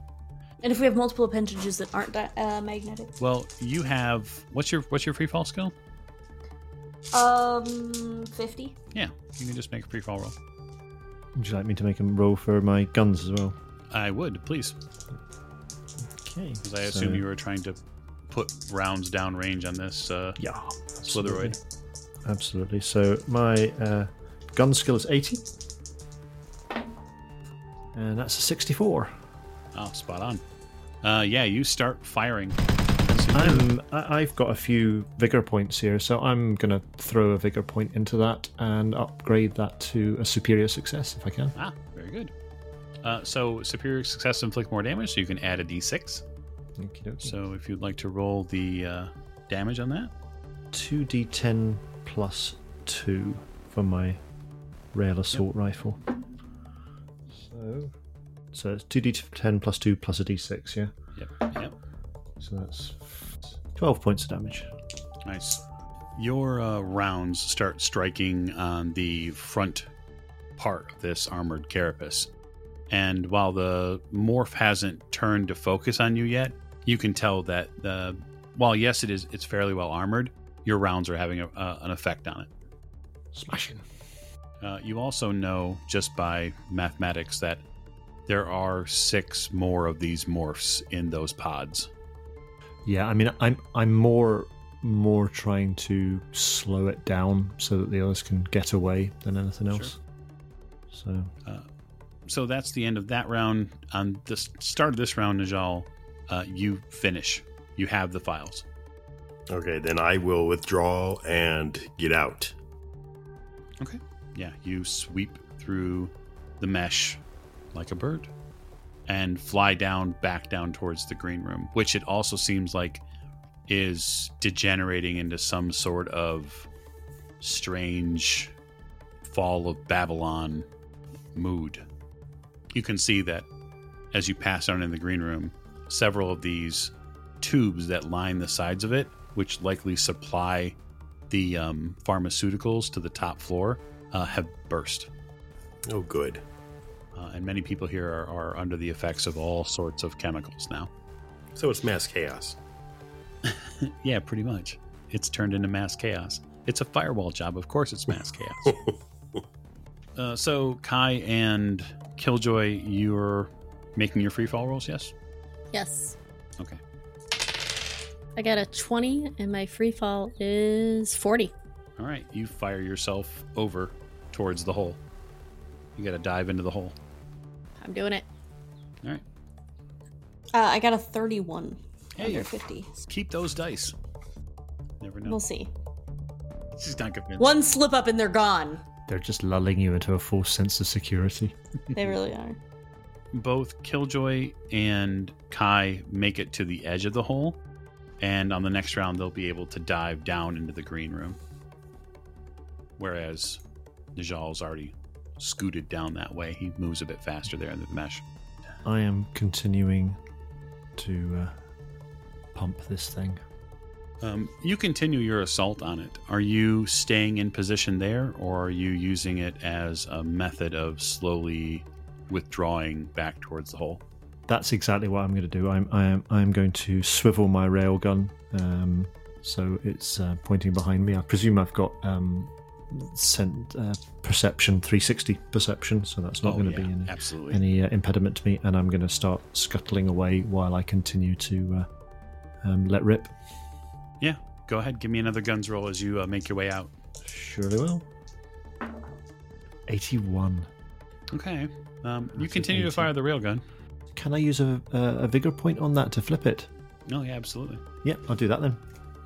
And if we have multiple appendages that aren't di- uh, magnetic? Well, you have what's your what's your free fall skill? Um, 50? Yeah, you can just make a free fall roll. Would you like me to make a roll for my guns as well? I would, please, Okay. because I assume you were trying to put rounds down range on this uh, Yeah. Slitheroid. Absolutely. So my uh, gun skill is 80. And that's a 64. Oh, spot on. Uh, yeah, you start firing. I'm, I- I've got a few vigor points here, so I'm going to throw a vigor point into that and upgrade that to a superior success if I can. Ah, very good. Uh, so superior success inflict more damage, so you can add a d6. Okey-dokey. So if you'd like to roll the uh, damage on that, 2d10 plus 2 for my rail assault rifle. So, so it's 2d10 plus 2 plus a d6, yeah? yep, yep, So that's 12 points of damage. nice. Your uh, rounds start striking on the front part of this armored carapace, and while the morph hasn't turned to focus on you yet, you can tell that the while yes, it is it's fairly well armored. Your rounds are having a, uh, an effect on it. Smashing. Uh, you also know just by mathematics that there are six more of these morphs in those pods. Yeah, I mean, I'm I'm more more trying to slow it down so that the others can get away than anything else. Sure. So So that's the end of that round. On the start of this round, Najal, uh, you finish. You have the files. Okay, then I will withdraw and get out. Okay. Yeah, you sweep through the mesh like a bird and fly down back down towards the green room, which it also seems like is degenerating into some sort of strange fall of Babylon mood. You can see that as you pass down in the green room, several of these tubes that line the sides of it, which likely supply the um, pharmaceuticals to the top floor, uh, have burst. Oh, good. Uh, and many people here are, are under the effects of all sorts of chemicals now. So it's mass chaos. <laughs> Yeah, pretty much. It's turned into mass chaos. It's a firewall job. Of course, it's mass chaos. <laughs> uh, so, Kai and Killjoy, you're making your free fall rolls, yes? Yes. Okay. I got a 20, and my free fall is 40. All right. You fire yourself over towards the hole. You got to dive into the hole. I'm doing it. All right. Uh, I got a 31 Hey. under 50. Keep those dice. Never know. We'll see. She's not convinced. One slip up and they're gone. They're just lulling you into a false sense of security. They really are. both Killjoy and Kai make it to the edge of the hole, and on the next round they'll be able to dive down into the green room. Whereas Najal's already scooted down that way. He moves a bit faster there in the mesh. I am continuing to uh, pump this thing. Um, you continue your assault on it. Are you staying in position there, or are you using it as a method of slowly withdrawing back towards the hole? That's exactly what I'm going to do. I'm I am I am going to swivel my railgun, um, so it's uh, pointing behind me. I presume I've got um, sent uh, perception 360 perception, so that's not Oh, going to yeah, be any absolutely. any uh, impediment to me. And I'm going to start scuttling away while I continue to uh, um, let rip. yeah, go ahead. Give me another guns roll as you uh, make your way out. Surely will. 81. Okay. Um, you continue to fire the railgun. Can I use a, a, a vigor point on that to flip it? Oh, yeah, absolutely. Yeah, I'll do that then.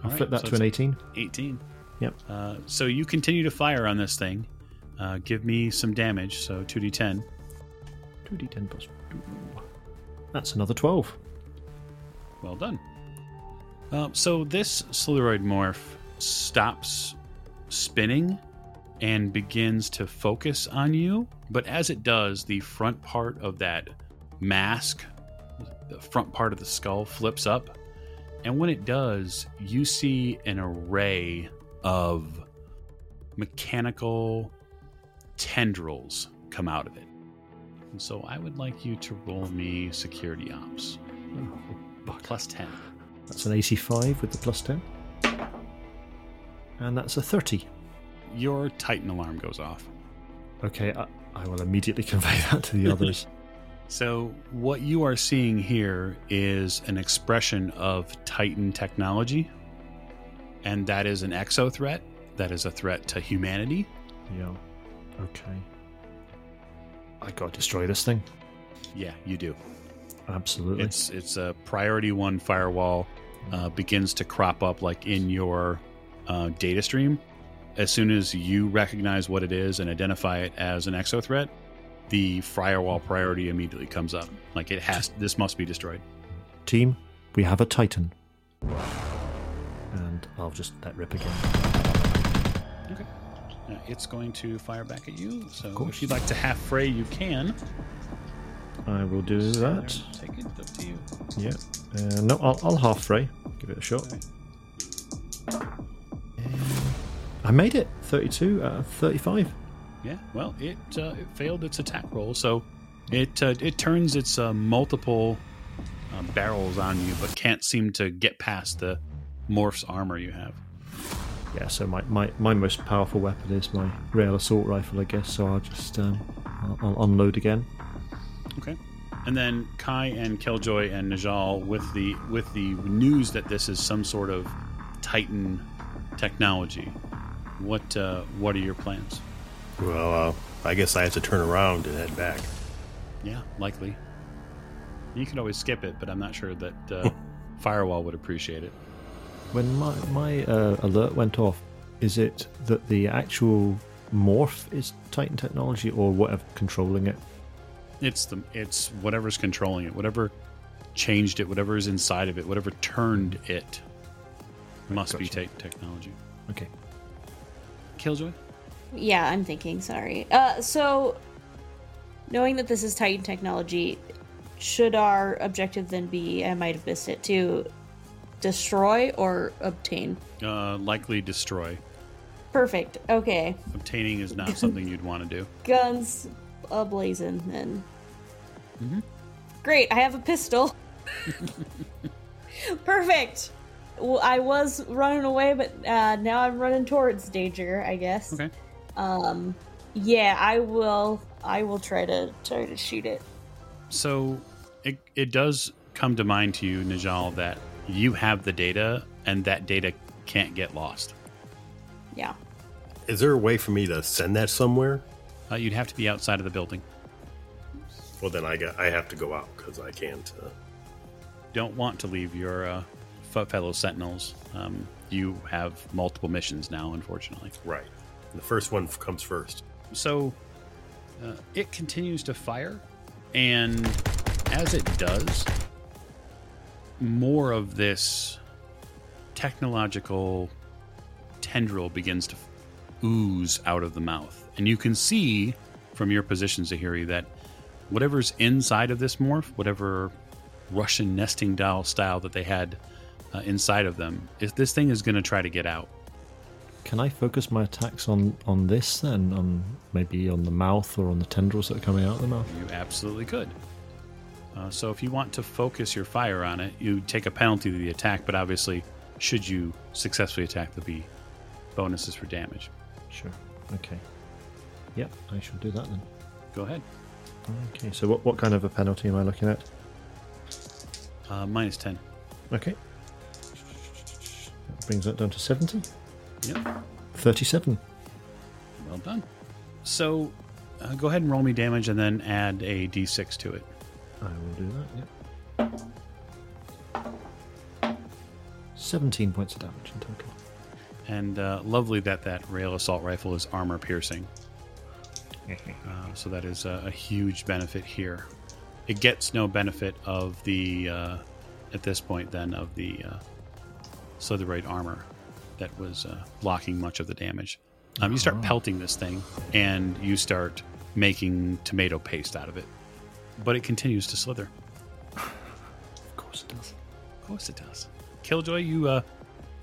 I'll All flip right, that so to an 18. 18. Yep. Uh, so you continue to fire on this thing. Uh, give me some damage. So 2d10. 2d10 plus 2. That's another 12. Well done. Uh, so this Slitheroid morph stops spinning and begins to focus on you. But as it does, the front part of that mask, the front part of the skull, flips up. And when it does, you see an array of mechanical tendrils come out of it. And so I would like you to roll me security ops. Plus 10. That's an AC5 with the plus 10. And that's a 30. Your Titan alarm goes off. Okay, I, I will immediately <laughs> convey that to the <laughs> others. So, what you are seeing here is an expression of Titan technology, and that is an exo threat. That is a threat to humanity. yeah. Okay. I gotta destroy this thing. Yeah, you do. Absolutely. It's it's a priority one firewall uh, begins to crop up like in your uh, data stream. As soon as you recognize what it is and identify it as an exo threat, the firewall priority immediately comes up. Like it has. This must be destroyed. Team, we have a Titan. And I'll just let rip again. Okay. Uh, it's going to fire back at you. So if you'd like to half fray, you can. I will do that. Take it up to you. Yeah. Uh, no, I'll, I'll half fray. Give it a shot. Okay. I made it. 32 out of 35. Yeah. Well, it uh, it failed its attack roll, so it uh, it turns its uh, multiple uh, barrels on you, but can't seem to get past the morph's armor you have. Yeah, so my, my, my most powerful weapon is my rail assault rifle, I guess. So I'll just um, I'll, I'll unload again. Okay. And then Kai and Killjoy and Najal with the with the news that this is some sort of Titan technology. What uh, what are your plans? Well, uh, I guess I have to turn around and head back. Yeah, likely. You could always skip it, but I'm not sure that uh, <laughs> Firewall would appreciate it. When my my uh, alert went off, is it that the actual morph is Titan technology or whatever controlling it? It's the it's whatever's controlling it, whatever changed it, whatever is inside of it, whatever turned it must be Titan technology. Okay. Killjoy? Yeah, I'm thinking. Sorry. Uh, so knowing that this is Titan technology, should our objective then be? I might have missed it to destroy or obtain. Uh, likely destroy. Perfect. Okay, Obtaining is not something you'd want to do. <laughs> guns ablazing then. Mhm. Great. I have a pistol. <laughs> Perfect. Well, I was running away, but uh, now I'm running towards danger. I guess. Okay. Um. Yeah, I will. I will try to try to shoot it. So it, it does come to mind to you, Najal, that you have the data and that data can't get lost. Yeah. Is there a way for me to send that somewhere? Uh, you'd have to be outside of the building. Well, then I got I have to go out because I can't. Uh, Don't want to leave your uh, fellow sentinels. Um, you have multiple missions now, unfortunately. right. The first one comes first. So uh, it continues to fire, and as it does, more of this technological tendril begins to ooze out of the mouth. And you can see from your position, Zahiri, that whatever's inside of this morph, whatever Russian nesting doll style that they had uh, inside of them, if this thing is going to try to get out. Can I focus my attacks on on this then? On maybe on the mouth or on the tendrils that are coming out of the mouth? You absolutely could. Uh, so if you want to focus your fire on it, you take a penalty to the attack, but obviously, should you successfully attack, there'll be bonuses for damage. Sure. Okay. Yep, I shall do that then. Go ahead. Okay. So what what kind of a penalty am I looking at? Uh, minus 10. Okay. That brings that down to seventy. Yep. Thirty-seven. Well done. So uh, go ahead and roll me damage and then add a d6 to it. I will do that. Yep. Seventeen points of damage in total. And uh, lovely that that rail assault rifle is armor piercing. <laughs> Uh, so that is a, a huge benefit here. It gets no benefit of the, uh, at this point, then, of the uh, Slitheroid armor that was uh, blocking much of the damage. Um, you start pelting this thing, and you start making tomato paste out of it. But it continues to slither. Of course it does. Of course it does. Killjoy, you uh,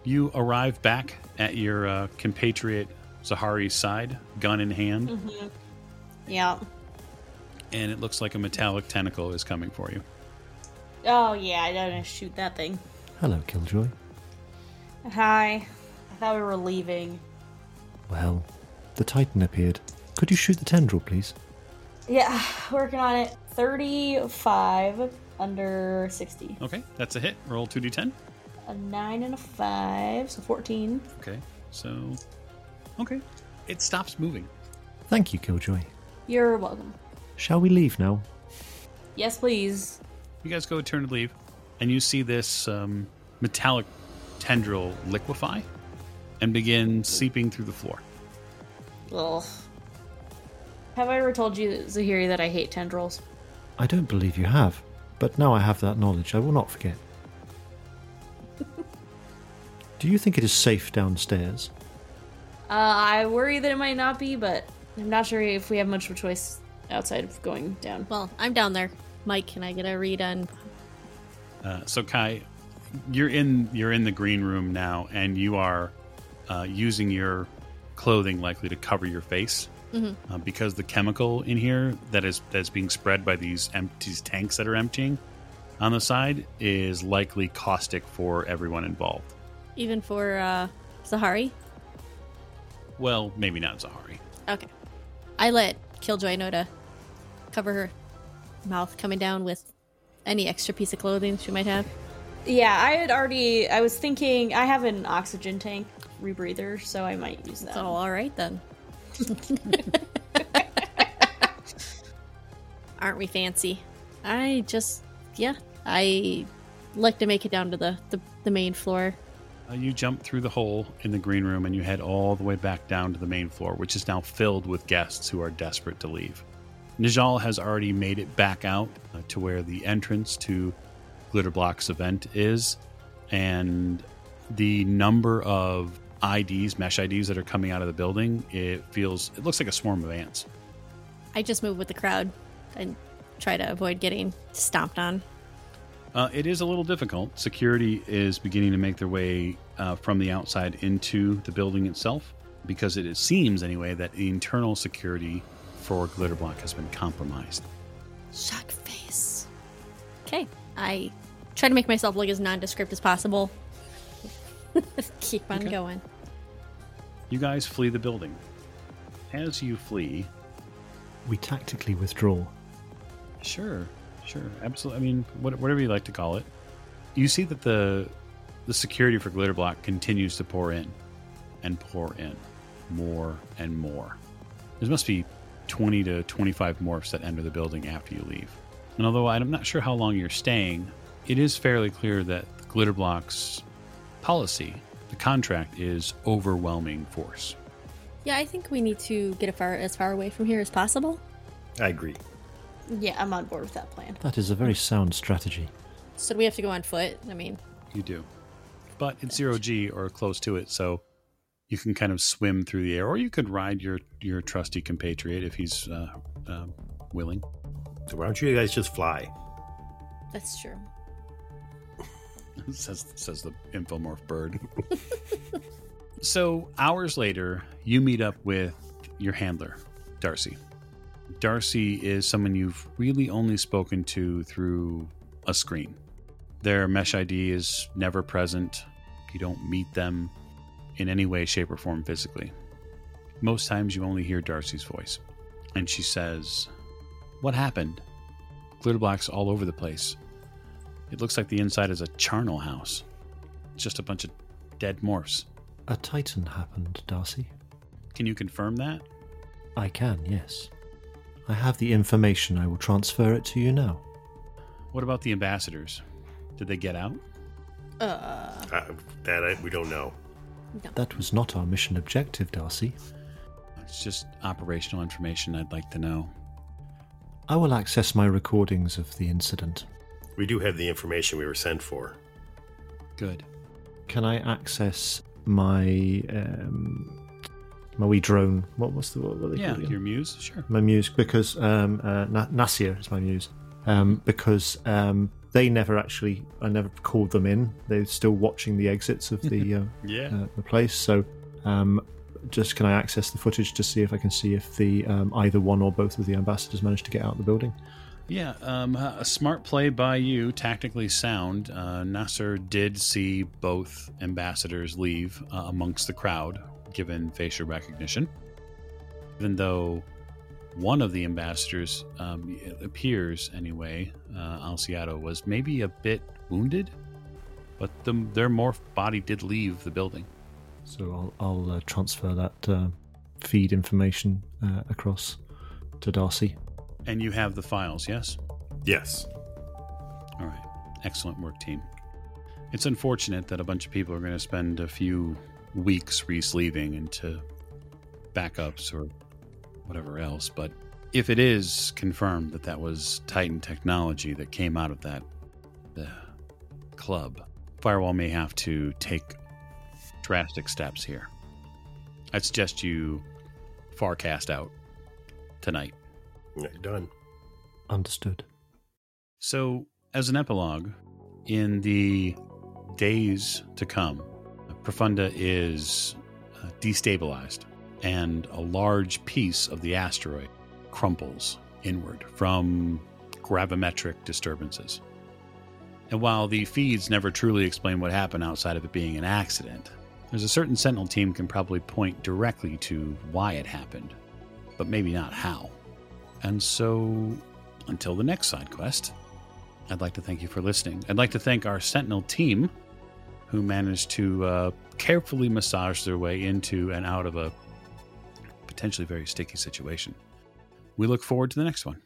you arrive back at your uh, compatriot Zahari's side, gun in hand, Yeah. Mm-hmm. and it looks like a metallic tentacle is coming for you. Oh yeah, I gotta shoot that thing. Hello, Killjoy. Hi. I thought we were leaving. Well, the Titan appeared. Could you shoot the tendril, please? Yeah, <sighs> working on it. Thirty-five under sixty. Okay, that's a hit. Roll two d10. A nine and a five, so fourteen. Okay, so okay, it stops moving. Thank you, Killjoy. You're welcome. Shall we leave now? Yes, please. You guys go turn to leave, and you see this um, metallic tendril liquefy and begin seeping through the floor. Ugh. Have I ever told you, Zahiri, that I hate tendrils? I don't believe you have, but now I have that knowledge, I will not forget. Do you think it is safe downstairs? Uh, I worry that it might not be, but I'm not sure if we have much of a choice outside of going down. Well, I'm down there. Mike, can I get a read on? Uh, so Kai, you're in you're in the green room now, and you are uh, using your clothing likely to cover your face uh, because the chemical in here that is that's being spread by these empty these tanks that are emptying on the side is likely caustic for everyone involved. Even for uh, Zahari? Well, maybe not Zahari. Okay. I let Killjoy know to cover her mouth coming down with any extra piece of clothing she might have. Yeah, I had already. I was thinking I have an oxygen tank rebreather, so I might use that. So, all right then. <laughs> Aren't we fancy? I just, yeah, I like to make it down to the, the, the main floor. Uh, you jump through the hole in the green room and you head all the way back down to the main floor, which is now filled with guests who are desperate to leave. Najal has already made it back out uh, to where the entrance to Glitterblock's event is, and the number of IDs, mesh IDs that are coming out of the building, it feels, it looks like a swarm of ants. I just move with the crowd and try to avoid getting stomped on. Uh, it is a little difficult. Security is beginning to make their way uh, from the outside into the building itself because it, it seems, anyway, that the internal security for Glitterblock has been compromised. Shock face. Okay, I try to make myself look as nondescript as possible. <laughs> Keep on Okay. going. You guys flee the building. As you flee, We tactically withdraw. Sure, sure, absolutely. I mean, whatever you like to call it. You see that the the security for Glitterblock continues to pour in and pour in more and more. There must be 20 to 25 morphs that enter the building after you leave. And although I'm not sure how long you're staying, it is fairly clear that Glitterblock's policy, the contract, is overwhelming force. Yeah, I think we need to get as far as far away from here as possible. I agree. Yeah, I'm on board with that plan. That is a very sound strategy. So do we have to go on foot? I mean, You do. But it's zero G or close to it, so you can kind of swim through the air, or you could ride your, your trusty compatriot if he's uh, uh, willing. So why don't you guys just fly? that's true. <laughs> says, says the infomorph bird. <laughs> so, hours later, you meet up with your handler, Darcy. Darcy is someone you've really only spoken to through a screen. Their mesh ID is never present. You don't meet them in any way, shape, or form physically. Most times you only hear Darcy's voice. And she says, What happened? Glitterblock's all over the place. It looks like the inside is a charnel house. It's just a bunch of dead morphs. A Titan happened, Darcy. Can you confirm that? I can, yes. I have the information. I will transfer it to you now. What about the ambassadors? Did they get out? Uh, Uh, that I, we don't know. That was not our mission objective, Darcy. It's just operational information I'd like to know. I will access my recordings of the incident. We do have the information we were sent for. Good. Can I access my um, my wee drone? What was the what were they Yeah, called again? your muse? Sure. my muse because um, uh, Na- Nasir is my muse um, because um, they never actually I never called them in. They're still watching the exits of the <laughs> uh, Yeah. uh, the place. So um, just can I access the footage to see if I can see if the um, either one or both of the ambassadors managed to get out of the building? Yeah, um, a smart play by you, tactically sound. Uh, Nasser did see both ambassadors leave uh, amongst the crowd, given facial recognition. Even though one of the ambassadors um, appears, anyway, uh, Alciato was maybe a bit wounded, but the, their morph body did leave the building. So I'll, I'll uh, transfer that uh, feed information uh, across to Darcy. And you have the files, yes? Yes. All right. Excellent work, team. It's unfortunate that a bunch of people are going to spend a few weeks re-sleeving into backups or whatever else, but if it is confirmed that that was Titan technology that came out of that the club, Firewall may have to take drastic steps here. I'd suggest you farcast out tonight. Yeah, Done. Understood. So, as an epilogue, in the days to come, Profunda is uh, destabilized, and a large piece of the asteroid crumples inward from gravimetric disturbances. And while the feeds never truly explain what happened outside of it being an accident, there's a certain Sentinel team can probably point directly to why it happened, but maybe not how. And so, until the next side quest, I'd like to thank you for listening. I'd like to thank our Sentinel team who managed to uh, carefully massage their way into and out of a potentially very sticky situation. We look forward to the next one.